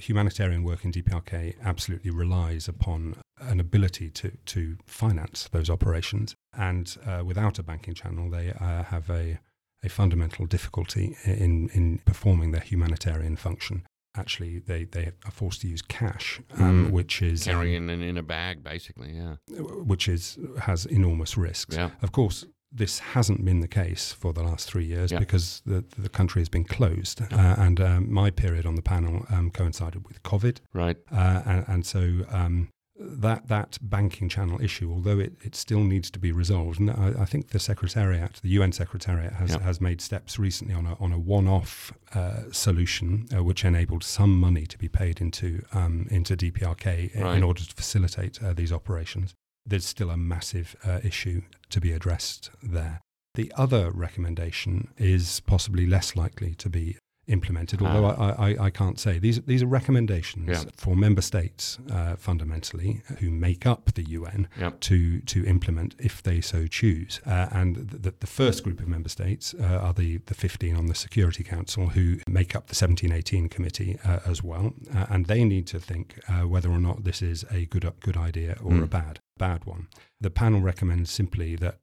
Humanitarian work in DPRK absolutely relies upon an ability to, to finance those operations. And uh, without a banking channel, they uh, have a, a fundamental difficulty in, in performing their humanitarian function. Actually, they, they are forced to use cash, um, Mm. which is um, Carrying in, in a bag, basically, yeah. which is has enormous risks. Yeah. Of course, this hasn't been the case for the last three years Yeah. because the the country has been closed, uh, and um, my period on the panel um, coincided with COVID, Right. uh, and, and so. Um, that that banking channel issue, although it, it still needs to be resolved, and I, I think the Secretariat, the UN Secretariat, has, Yeah. has made steps recently on a on a one-off uh, solution, uh, which enabled some money to be paid into um, into DPRK in- Right. in order to facilitate uh, these operations. There's still a massive uh, issue to be addressed there. The other recommendation is possibly less likely to be implemented, although Ah. I, I, I can't say. These, these are recommendations Yeah. for member states, uh, fundamentally, who make up the UN Yeah. to, to implement if they so choose. Uh, and the, the first group of member states uh, are the, the 15 on the Security Council who make up the 1718 committee uh, as well. Uh, and they need to think uh, whether or not this is a good, good idea or Mm. a bad, bad one. The panel recommends simply that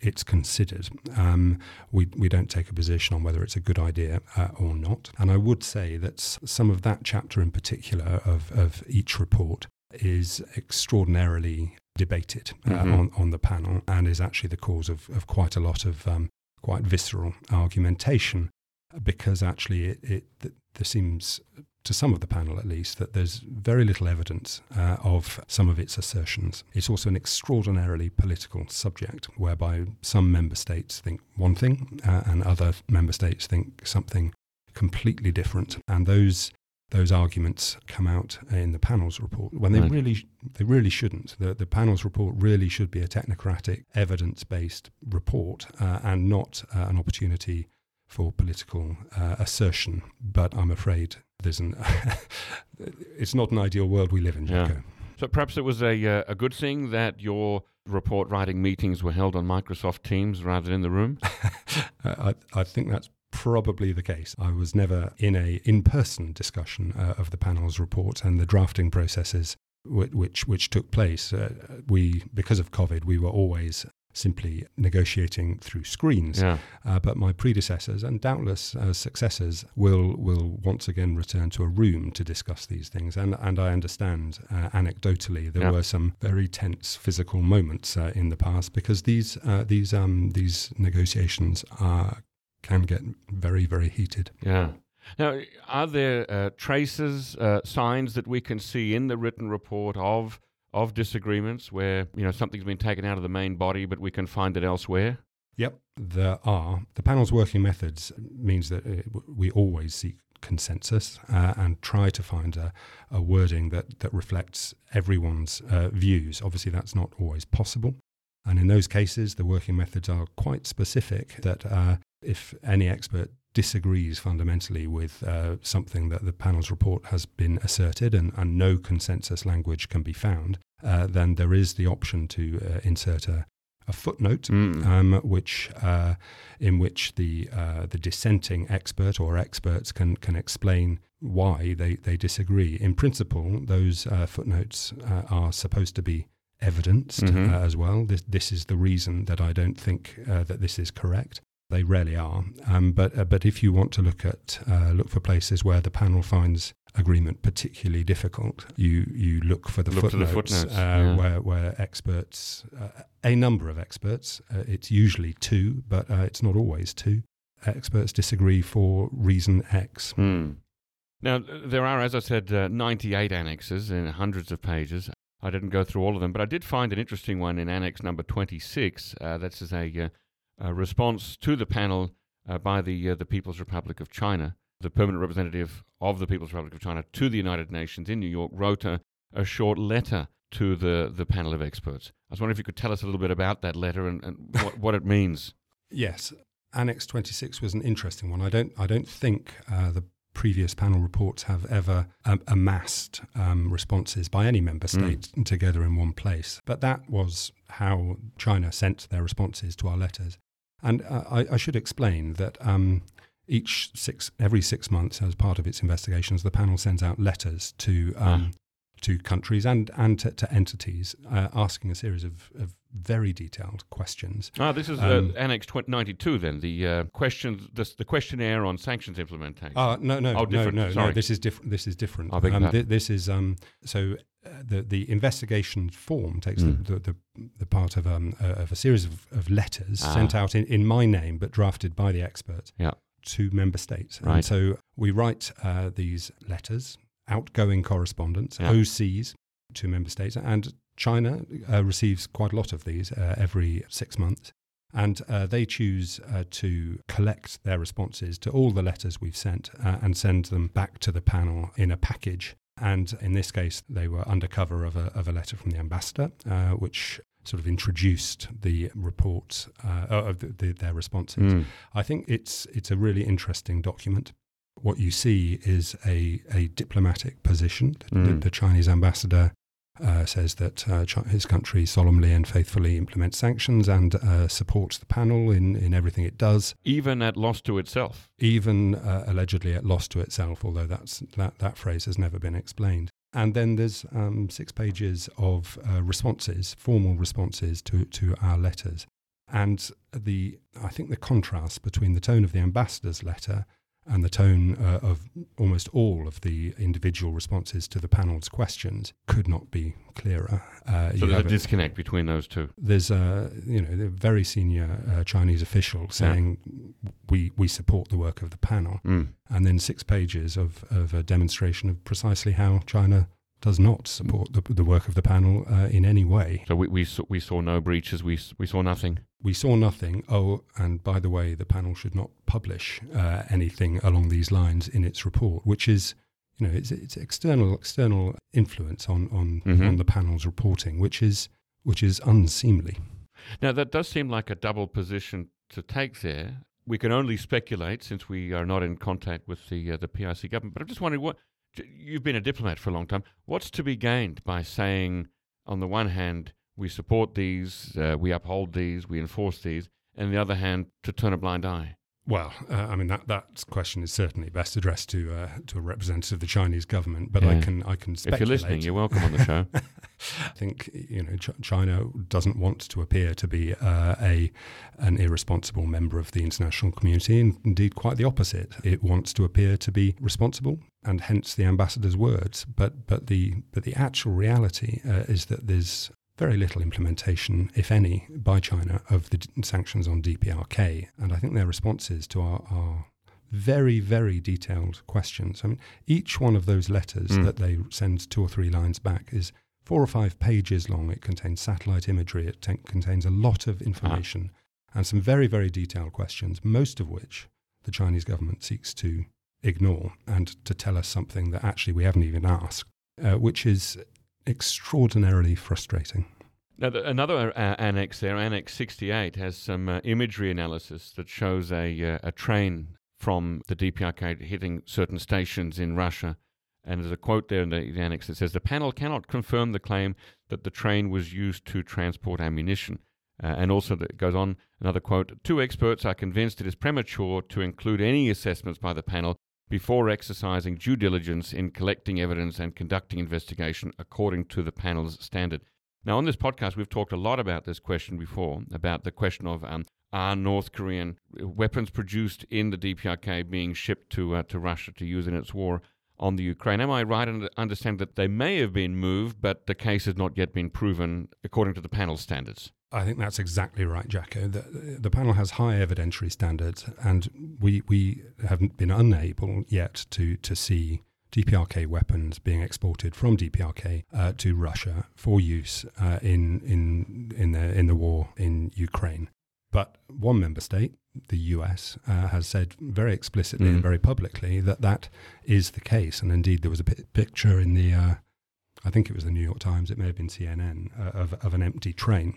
it's considered. Um, we, we don't take a position on whether it's a good idea uh, or not. And I would say that some of that chapter in particular of, of each report is extraordinarily debated uh, mm-hmm. on, on the panel and is actually the cause of, of quite a lot of um, quite visceral argumentation because actually it, it, there seems to some of the panel at least, that there's very little evidence uh, of some of its assertions. It's also an extraordinarily political subject, whereby some member states think one thing uh, and other member states think something completely different. And those those arguments come out in the panel's report when they right. really they really shouldn't. The, the panel's report really should be a technocratic, evidence based report uh, and not uh, an opportunity for political uh, assertion. But I'm afraid there's an it's not an ideal world we live in, Jacco. Yeah. So perhaps it was a uh, a good thing that your report writing meetings were held on Microsoft Teams rather than in the room. I, I think that's probably the case. I was never in a in-person discussion uh, of the panel's report and the drafting processes which which, which took place. Uh, we because of COVID, we were always simply negotiating through screens. Yeah. Uh, but my predecessors and doubtless uh, successors will will once again return to a room to discuss these things. And and I understand uh, anecdotally there yeah. were some very tense physical moments uh, in the past because these uh, these um, these negotiations are can get very very heated. Yeah. Now, are there uh, traces, signs that we can see in the written report of of disagreements where you know something's been taken out of the main body, but we can find it elsewhere? Yep, there are. The panel's working methods means that uh, we always seek consensus uh, and try to find a, a, wording that, that reflects everyone's uh, views. Obviously, that's not always possible. And in those cases, the working methods are quite specific that uh, if any expert disagrees fundamentally with uh, something that the panel's report has been asserted and, and no consensus language can be found, uh, then there is the option to uh, insert a, a footnote, mm. um, which uh, in which the uh, the dissenting expert or experts can can explain why they, they disagree. In principle, those uh, footnotes are supposed to be evidenced mm-hmm. as well. This this is the reason that I don't think that this is correct. They rarely are. Um, but uh, but if you want to look at uh, look for places where the panel finds agreement particularly difficult, you you look for the look footnotes, the footnotes uh, yeah. where where experts, uh, a number of experts, uh, it's usually two, but uh, it's not always two. Experts disagree for reason X. Hmm. Now there are, as I said, 98 annexes in hundreds of pages. I didn't go through all of them, but I did find an interesting one in Annex number 26. Uh, that's a uh, response to the panel uh, by the uh, the People's Republic of China. The permanent representative of the People's Republic of China to the United Nations in New York wrote a, a short letter to the, the panel of experts. I was wondering if you could tell us a little bit about that letter and, and what, what it means. Yes, Annex 26 was an interesting one. I don't I don't think uh, the previous panel reports have ever um, amassed um, responses by any member hmm. state mm. together in one place. But that was how China sent their responses to our letters. And uh, I, I, should explain that um, each six, every six months, as part of its investigations, the panel sends out letters to um, ah. To countries and and to, to entities, uh, asking a series of, of, very detailed questions. Ah, this is uh, um, Annex 92, then the uh, questions, the, the, questionnaire on sanctions implementation. Uh, no, no, oh, no, no, no. This is different. This is different. Oh, um, th- this is um, so the the investigation form takes mm. the, the, the, part of um uh, of a series of, of letters ah. sent out in, in my name but drafted by the expert yeah. to member states. Right. And so we write uh, these letters, outgoing correspondence, yeah. OCs to member states, and China uh, receives quite a lot of these uh, every six months. And uh, they choose uh, to collect their responses to all the letters we've sent uh, and send them back to the panel in a package and in this case, they were under cover of a, of a letter from the ambassador, uh, which sort of introduced the report uh, of the, the, their responses. Mm. I think it's it's a really interesting document. What you see is a, a diplomatic position. Mm. The, the, Chinese ambassador uh, says that uh, his country solemnly and faithfully implements sanctions and uh, supports the panel in, in everything it does. Even at loss to itself. Even uh, allegedly at loss to itself, although that's, that, that phrase has never been explained. And then there's um, six pages of uh, responses, formal responses to, to our letters. And the I think the contrast between the tone of the ambassador's letter and the tone uh, of almost all of the individual responses to the panel's questions could not be clearer. Uh, so there's a disconnect between those two. There's a you know a very senior uh, Chinese official saying yeah. we we support the work of the panel, mm. and then six pages of of a demonstration of precisely how China does not support the, the work of the panel uh, in any way. So we, we, saw, we saw no breaches, we, we saw nothing? We saw nothing. Oh, and by the way, the panel should not publish uh, anything along these lines in its report, which is, you know, it's, it's external external influence on, on, mm-hmm. on the panel's reporting, which is, which is unseemly. Now, that does seem like a double position to take there. We can only speculate since we are not in contact with the uh, the PRC government. But I'm just wondering what you've been a diplomat for a long time. What's to be gained by saying, on the one hand, we support these, uh, we uphold these, we enforce these, and on the other hand, to turn a blind eye? Well, uh, I mean that that question is certainly best addressed to uh, to a representative of the Chinese government. But yeah. I can I can speculate. If you're listening, you're welcome on the show. I think you know Ch- China doesn't want to appear to be uh, a an irresponsible member of the international community, and indeed quite the opposite. It wants to appear to be responsible, and hence the ambassador's words. But but the but the actual reality uh, is that there's very little implementation, if any, by China of the d- sanctions on DPRK. And I think their responses to our, our, very, very detailed questions. I mean, each one of those letters mm. that they send two or three lines back is four or five pages long. It contains satellite imagery, it t- contains a lot of information ah. and some very, very detailed questions, most of which the Chinese government seeks to ignore and to tell us something that actually we haven't even asked, uh, which is extraordinarily frustrating. Now, the, another uh, annex there, Annex 68, has some uh, imagery analysis that shows a, uh, a train from the DPRK hitting certain stations in Russia. And there's a quote there in the, the annex that says the panel cannot confirm the claim that the train was used to transport ammunition. Uh, and also, it goes on another quote Two experts are convinced it is premature to include any assessments by the panel before exercising due diligence in collecting evidence and conducting investigation according to the panel's standard. Now, on this podcast, we've talked a lot about this question before about the question of um, are North Korean weapons produced in the DPRK being shipped to uh, to Russia to use in its war on the Ukraine? Am I right in understand that they may have been moved, but the case has not yet been proven according to the panel standards? I think that's exactly right, Jacco. The, the panel has high evidentiary standards, and we we haven't been unable yet to to see DPRK weapons being exported from DPRK uh, to Russia for use uh, in in in the in the war in Ukraine. But one member state, the US, uh, has said very explicitly mm. and very publicly that that is the case. And indeed, there was a p- picture in the, uh, I think it was the New York Times, it may have been CNN, uh, of of an empty train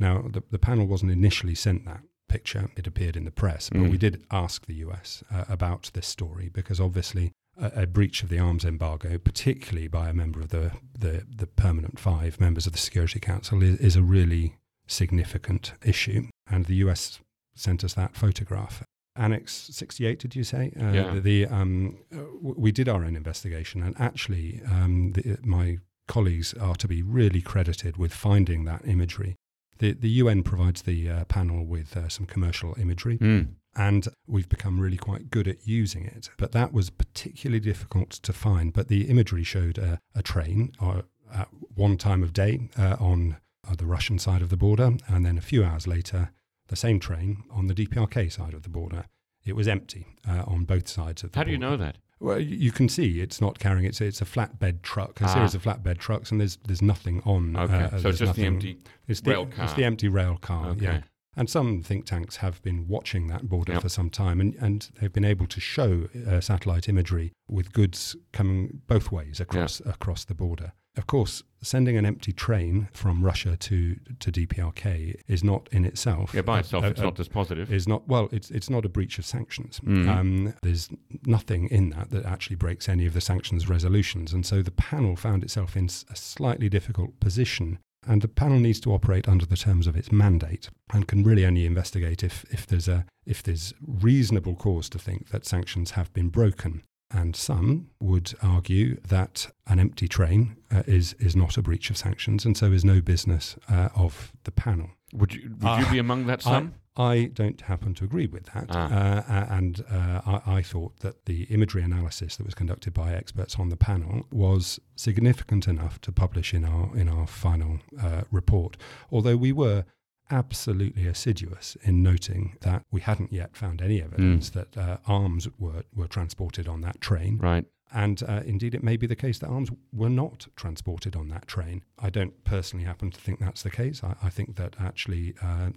now, the, the panel wasn't initially sent that picture, it appeared in the press, but mm. we did ask the US uh, about this story because obviously a, a, breach of the arms embargo, particularly by a member of the, the, the permanent five members of the Security Council, is, is a really significant issue. And the US sent us that photograph. Annex 68, did you say? Uh, yeah. The, the um, uh, we did our own investigation, and actually, um, the, my colleagues are to be really credited with finding that imagery the, the UN provides the uh, panel with uh, some commercial imagery. Mm. And we've become really quite good at using it. But that was particularly difficult to find. But the imagery showed a, a train uh, at one time of day uh, on uh, the Russian side of the border. And then a few hours later, the same train on the DPRK side of the border. It was empty uh, on both sides of the How border. do you know that? Well, you can see it's not carrying it's it's a flatbed truck, a ah. series of flatbed trucks, and there's there's nothing on. Okay, uh, so it's just nothing, the empty it's the, rail car. It's the empty rail car. Okay. Yeah. And some think tanks have been watching that border yep. for some time, and, and they've been able to show uh, satellite imagery with goods coming both ways across yep. across the border. Of course, sending an empty train from Russia to to DPRK is not in itself. Yeah, by itself, a, it's a, not as positive. Is not well. It's it's not a breach of sanctions. Mm. Um, there's nothing in that that actually breaks any of the sanctions resolutions, and so the panel found itself in a slightly difficult position. And the panel needs to operate under the terms of its mandate, and can really only investigate if, if there's a if there's reasonable cause to think that sanctions have been broken. And some would argue that an empty train uh, is, is not a breach of sanctions and so is no business uh, of the panel. Would you would you Uh, be among that some? I don't happen to agree with that. Ah. Uh, and uh, I, I thought that the imagery analysis that was conducted by experts on the panel was significant enough to publish in our in our final uh, report. Although we were absolutely assiduous in noting that we hadn't yet found any evidence that uh, arms were, were transported on that train. right. And uh, indeed, it may be the case that arms were not transported on that train. I don't personally happen to think that's the case. I, I think that actually uh,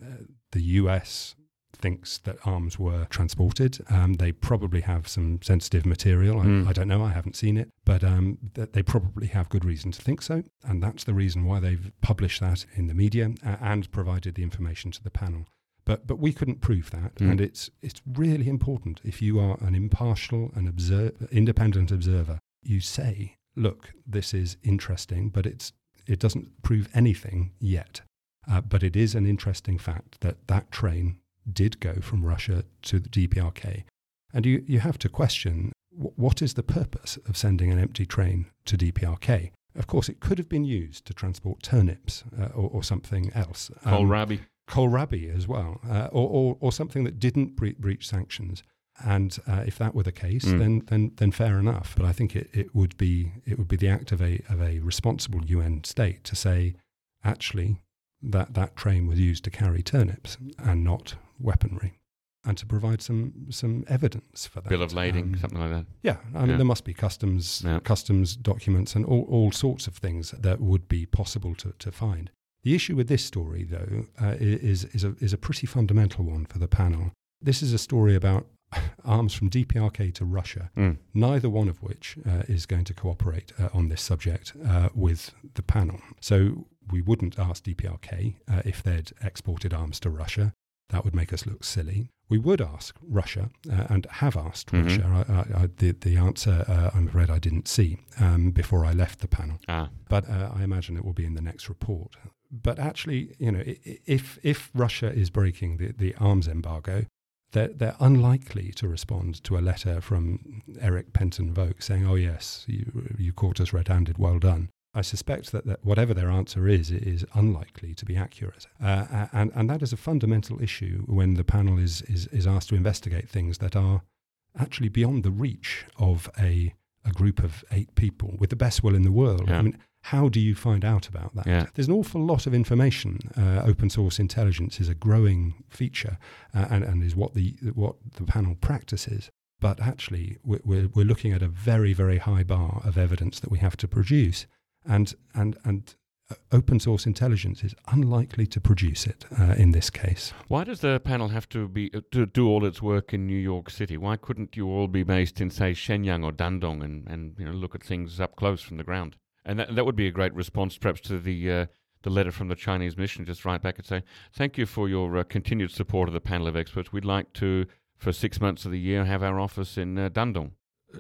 the US thinks that arms were transported. Um, they probably have some sensitive material. I, Mm. I don't know. I haven't seen it, but um, th- they probably have good reason to think so, and that's the reason why they've published that in the media uh, and provided the information to the panel. But but we couldn't prove that, Mm. and it's it's really important if you are an impartial and observe, independent observer, you say, look, this is interesting, but it's it doesn't prove anything yet. Uh, but it is an interesting fact that that train did go from Russia to the DPRK, and you you have to question what is the purpose of sending an empty train to DPRK. Of course, it could have been used to transport turnips uh, or, or something else. Um, Kohlrabi. kohlrabi as well, uh, or, or, or something that didn't bre- breach sanctions. And uh, if that were the case, Mm. then, then then fair enough. But I think it, it would be it would be the act of a of a responsible UN state to say, actually, that that train was used to carry turnips and not weaponry, and to provide some some evidence for that. Bill of lading, Um, something like that. yeah, I mean Yeah. there must be customs Yeah. customs documents and all, all sorts of things that would be possible to, to find. The issue with this story, though, uh, is is a is a pretty fundamental one for the panel. This is a story about arms from DPRK to Russia, Mm. neither one of which uh, is going to cooperate uh, on this subject uh, with the panel. So we wouldn't ask DPRK uh, if they'd exported arms to Russia. That would make us look silly. We would ask Russia uh, and have asked Mhm. Russia. I, I, I, the, the answer, uh, I'm afraid, I didn't see um, before I left the panel Ah, but uh, I imagine it will be in the next report. But actually, you know, if if Russia is breaking the, the arms embargo, they're, they're unlikely to respond to a letter from Eric Penton Voak saying, "Oh yes, you you caught us red-handed. Well done." I suspect that, that whatever their answer is, it is unlikely to be accurate, uh, and and that is a fundamental issue when the panel is is is asked to investigate things that are actually beyond the reach of a a group of eight people with the best will in the world. Yeah. I mean, how do you find out about that? Yeah. There's an awful lot of information. Uh, open source intelligence is a growing feature uh, and, and is what the what the panel practices. But actually, we're, we're, we're looking at a very, very high bar of evidence that we have to produce. And, and, and uh, open source intelligence is unlikely to produce it uh, in this case. why does the panel have to be uh, to do all its work in New York City? Why couldn't you all be based in, say, Shenyang or Dandong, and, and you know look at things up close from the ground? And that that would be a great response, perhaps, to the uh, the letter from the Chinese mission. Just write back and say, "Thank you for your uh, continued support of the panel of experts. We'd like to, for six months of the year, have our office in Dandong."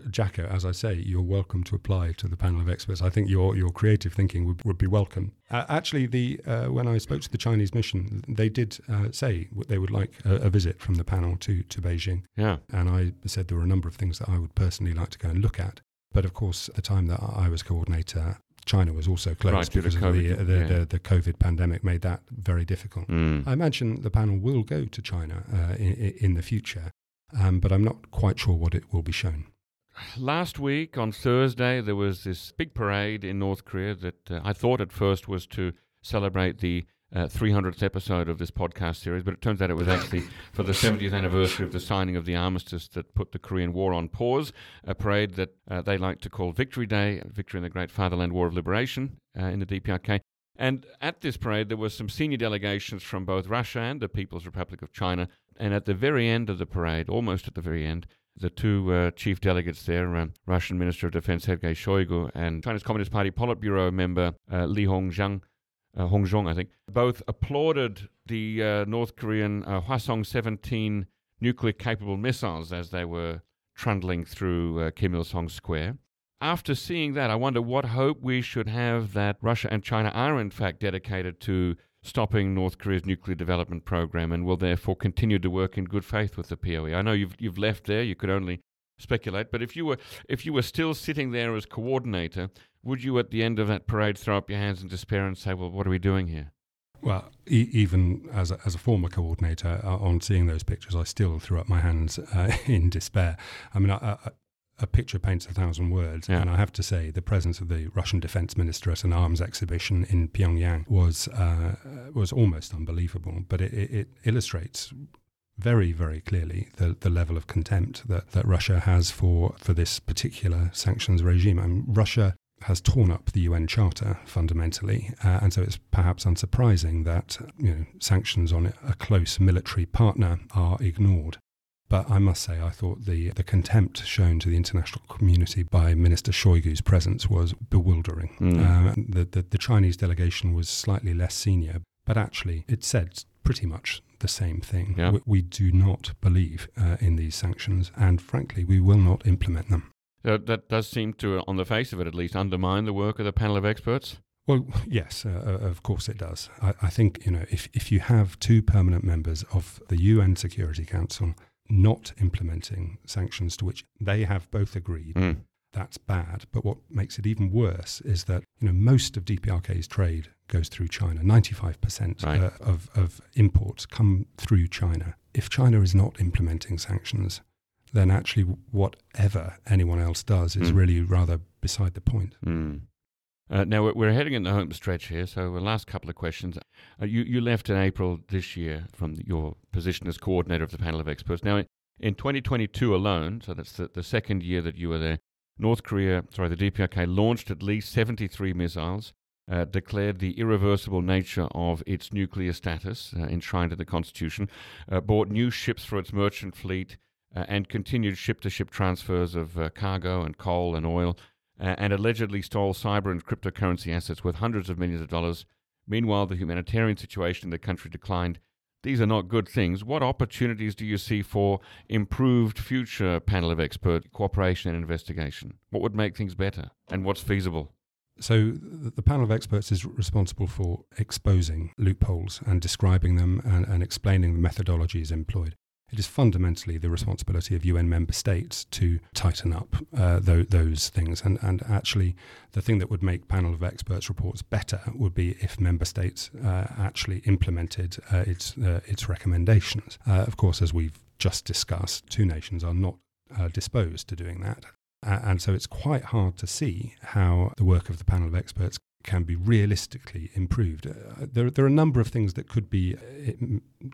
Jacco, as I say, you're welcome to apply to the panel of experts. I think your your creative thinking would, would be welcome. Uh, actually, the uh, when I spoke to the Chinese mission, they did uh, say they would like a, a visit from the panel to to Beijing, Yeah. and I said there were a number of things that I would personally like to go and look at. But of course, at the time that I was coordinator, China was also closed Right, because of the, COVID, the, yeah. the the COVID pandemic made that very difficult. Mm. I imagine the panel will go to China uh, in, in the future, um, but I'm not quite sure what it will be shown. Last week on Thursday, there was this big parade in North Korea that uh, I thought at first was to celebrate the uh, 300th episode of this podcast series, but it turns out it was actually for the 70th anniversary of the signing of the armistice that put the Korean War on pause. A parade that uh, they like to call Victory Day, Victory in the Great Fatherland War of Liberation uh, in the DPRK. And at this parade, there were some senior delegations from both Russia and the People's Republic of China. And at the very end of the parade, almost at the very end, the two uh, chief delegates there, um, Russian Minister of Defense Sergei Shoigu and Chinese Communist Party Politburo member uh, Li Hongzhang, uh, Hongzhong, I think, both applauded the uh, North Korean uh, Hwasong 17 nuclear capable missiles as they were trundling through uh, Kim Il sung Square. After seeing that, I wonder what hope we should have that Russia and China are in fact dedicated to stopping North Korea's nuclear development program and will therefore continue to work in good faith with the POE. I know you've you've left there, you could only speculate, but if you were if you were still sitting there as coordinator, would you at the end of that parade throw up your hands in despair and say, "Well, what are we doing here?" Well, e- even as a, as a former coordinator, uh, on seeing those pictures, I still threw up my hands uh, in despair. I mean, I, I, a picture paints a thousand words, Yeah. and I have to say, the presence of the Russian defense minister at an arms exhibition in Pyongyang was uh, was almost unbelievable. But it, it, it illustrates very, very clearly the, the level of contempt that, that Russia has for, for this particular sanctions regime. I mean, Russia has torn up the UN Charter fundamentally, uh, and so it's perhaps unsurprising that you know, sanctions on a close military partner are ignored. But I must say, I thought the, the contempt shown to the international community by Minister Shoigu's presence was bewildering. Mm. Uh, the, the, the Chinese delegation was slightly less senior, but actually it said pretty much the same thing. Yeah. We, we do not believe uh, in these sanctions, and frankly, we will not implement them. So that does seem to, on the face of it at least, undermine the work of the panel of experts. Well, yes, uh, uh, of course it does. I, I think you know if if you have two permanent members of the UN Security Council not implementing sanctions to which they have both agreed, Mm. that's bad. But what makes it even worse is that you know most of DPRK's trade goes through China. Ninety-five percent Right. uh, of of imports come through China. If China is not implementing sanctions, then actually whatever anyone else does is Mm. really rather beside the point. Mm. Uh, now we're- heading in the home stretch here, so the last couple of questions. Uh, you you left in April this year from your position as coordinator of the panel of experts. Now in 2022 alone, so that's the, the second year that you were there. North Korea, sorry, the DPRK launched at least 73 missiles, uh, declared the irreversible nature of its nuclear status uh, enshrined in the Constitution, uh, bought new ships for its merchant fleet, uh, and continued ship to ship transfers of uh, cargo and coal and oil, uh, and allegedly stole cyber and cryptocurrency assets worth hundreds of millions of dollars. Meanwhile, the humanitarian situation in the country declined. These are not good things. What opportunities do you see for improved future panel of expert cooperation and investigation? What would make things better and what's feasible? So the panel of experts is responsible for exposing loopholes and describing them and, and explaining the methodologies employed. It is fundamentally the responsibility of UN member states to tighten up uh, tho- those things. And, and actually, the thing that would make panel of experts reports better would be if member states uh, actually implemented uh, its, uh, its recommendations. Uh, of course, as we've just discussed, two nations are not uh, disposed to doing that. And so it's quite hard to see how the work of the panel of experts can be realistically improved. Uh, there, there are a number of things that could be uh,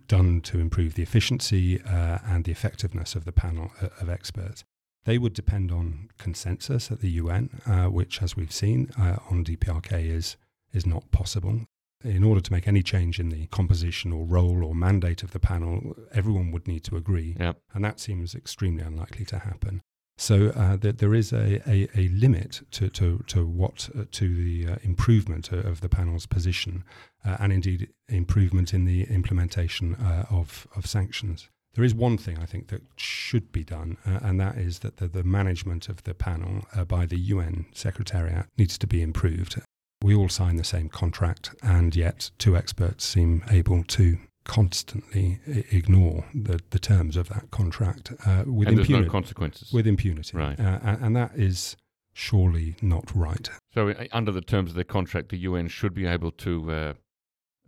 done to improve the efficiency uh, and the effectiveness of the panel uh, of experts. They would depend on consensus at the UN, uh, which, as we've seen uh, on DPRK, is, is not possible. In order to make any change in the composition or role or mandate of the panel, everyone would need to agree Yeah. and that seems extremely unlikely to happen. So uh, that there is a, a, a limit to, to, to what uh, to the uh, improvement uh, of the panel's position, uh, and indeed improvement in the implementation uh, of of sanctions. There is one thing I think that should be done, and that is that the, the management of the panel by the UN Secretariat needs to be improved. We all sign the same contract, and yet two experts seem able to constantly ignore the, the terms of that contract uh, with and impunity. no consequences. with impunity, Right. Uh, and, and that is surely not right. so, uh, under the terms of the contract, the UN should be able to uh,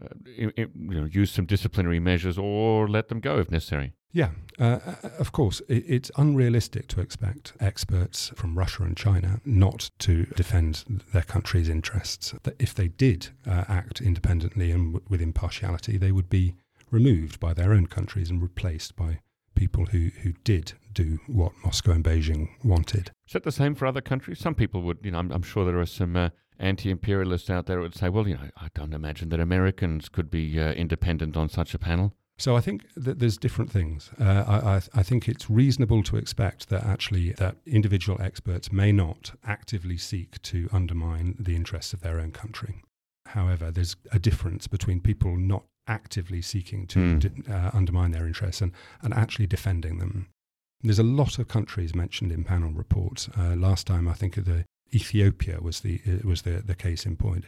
uh, i- i- you know, use some disciplinary measures or let them go if necessary. Yeah, uh, uh, of course, it, it's unrealistic to expect experts from Russia and China not to defend their country's interests. That if they did uh, act independently and w- with impartiality, they would be removed by their own countries and replaced by people who, who did do what Moscow and Beijing wanted. Is that the same for other countries? Some people would, you know, I'm, I'm sure there are some uh, anti-imperialists out there who would say, well, you know, I don't imagine that Americans could be uh, independent on such a panel. So I think that there's different things. Uh, I, I, I think it's reasonable to expect that actually that individual experts may not actively seek to undermine the interests of their own country. However, there's a difference between people not actively seeking to Hmm. di- uh, undermine their interests and, and actually defending them. There's a lot of countries mentioned in panel reports. Uh, last time, I think the Ethiopia was the uh, was the, the case in point.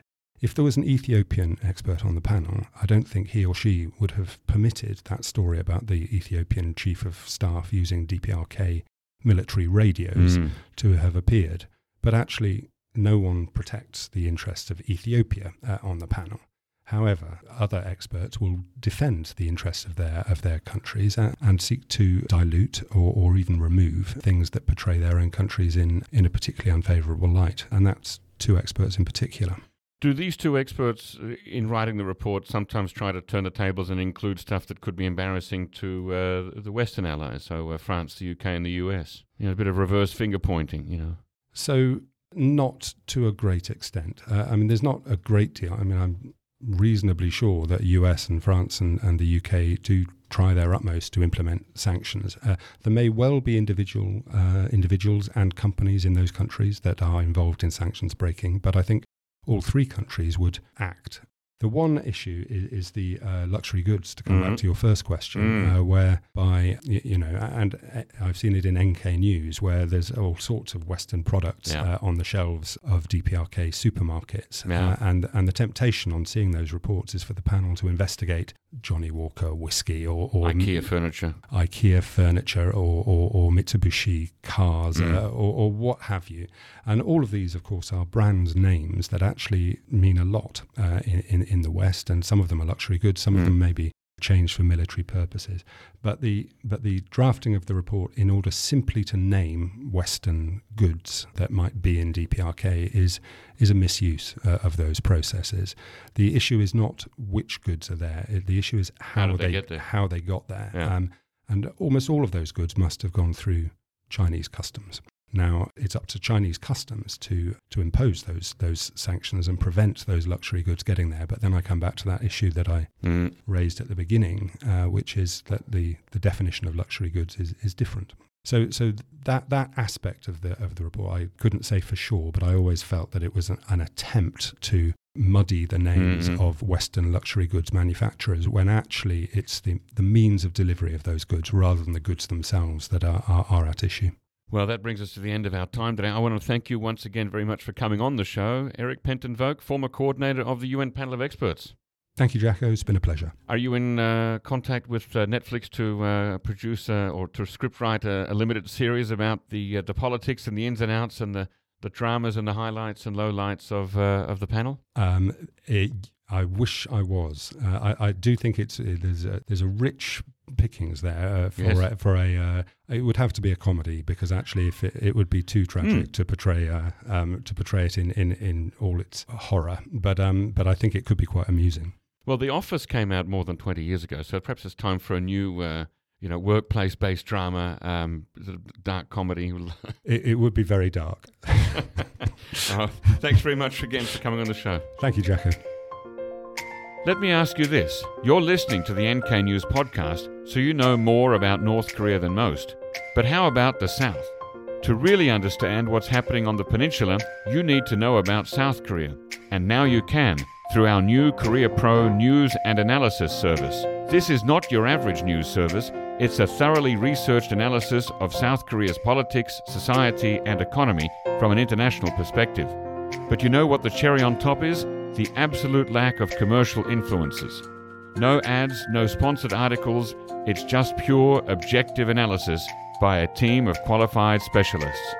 If there was an Ethiopian expert on the panel, I don't think he or she would have permitted that story about the Ethiopian chief of staff using DPRK military radios Mm. to have appeared. But actually, no one protects the interests of Ethiopia uh, on the panel. However, other experts will defend the interests of their of their countries and, and seek to dilute or, or even remove things that portray their own countries in, in a particularly unfavourable light. And that's two experts in particular. Do these two experts, uh, in writing the report, sometimes try to turn the tables and include stuff that could be embarrassing to uh, the Western allies, so uh, France, the UK, and the US? You know, a bit of reverse finger pointing. You know. So not to a great extent. Uh, I mean, there's not a great deal. I mean, I'm reasonably sure that US and France and, and the UK do try their utmost to implement sanctions. Uh, there may well be individual uh, individuals and companies in those countries that are involved in sanctions breaking, but I think all three countries would act the one issue is, is the uh, luxury goods, to come mm. back to your first question, mm. uh, whereby, you, you, know, and uh, I've seen it in NK News where there's all sorts of Western products yeah. uh, on the shelves of DPRK supermarkets. Yeah. Uh, and, and the temptation on seeing those reports is for the panel to investigate Johnnie Walker whiskey or, or IKEA m- furniture, IKEA furniture or, or, or Mitsubishi cars mm. uh, or, or, what have you. And all of these, of course, are brand names that actually mean a lot uh, in, in, in, the West. And some of them are luxury goods, some mm. of them may be changed for military purposes. But the but the drafting of the report in order simply to name Western goods that might be in DPRK is is a misuse uh, of those processes. The issue is not which goods are there. The issue is how, how they, they how they got there. Yeah. Um, and almost all of those goods must have gone through Chinese customs. Now it's up to Chinese customs to to impose those those sanctions and prevent those luxury goods getting there. But then I come back to that issue that I mm. raised at the beginning, uh, which is that the the definition of luxury goods is is different. So so that that aspect of the of the report I couldn't say for sure, but I always felt that it was an, an attempt to muddy the names mm-hmm. of Western luxury goods manufacturers when actually it's the, the means of delivery of those goods rather than the goods themselves that are, are, are at issue. Well, that brings us to the end of our time today. I want to thank you once again very much for coming on the show. Eric Penton Voak, former coordinator of the UN panel of experts. Thank you, Jacco. It's been a pleasure. Are you in uh, contact with uh, Netflix to uh, produce uh, or to scriptwrite a, a, limited series about the uh, the politics and the ins and outs and the, the dramas and the highlights and lowlights of uh, of the panel? Um, it, I wish I was. I, I, do think it's there's a, there's a rich pickings there uh, for yes. a, for a uh, it would have to be a comedy because actually if it, it would be too tragic mm. to portray uh, um, to portray it in, in, in all its horror but um but I think it could be quite amusing. Well, The Office came out more than twenty years ago, so perhaps it's time for a new. Uh, you know, workplace-based drama, um, dark comedy. it, it, would be very dark. oh, thanks very much again for coming on the show. Thank you, Jacco. Let me ask you this. You're listening to the NK News podcast, so you know more about North Korea than most. But how about the South? To really understand what's happening on the peninsula, you need to know about South Korea. And now you can through our new Korea Pro news and analysis service. This is not your average news service, it's a thoroughly researched analysis of South Korea's politics, society, and economy from an international perspective. But you know what the cherry on top is? The absolute lack of commercial influences. No ads, no sponsored articles, it's just pure objective analysis by a team of qualified specialists.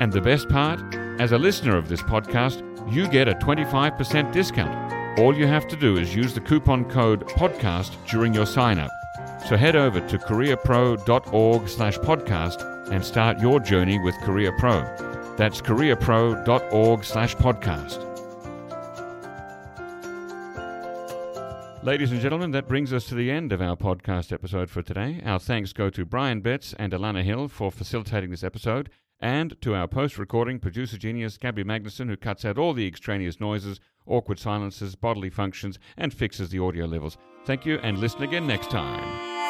And the best part? As a listener of this podcast, you get a 25% discount. All you have to do is use the coupon code PODCAST during your sign up. So head over to koreapro.org slash podcast and start your journey with Korea Pro. That's koreapro.org slash podcast. Ladies and gentlemen, that brings us to the end of our podcast episode for today. Our thanks go to Brian Betts and Alana Hill for facilitating this episode, and to our post recording producer genius Gabby Magnuson, who cuts out all the extraneous noises, awkward silences, bodily functions, and fixes the audio levels. Thank you, and listen again next time.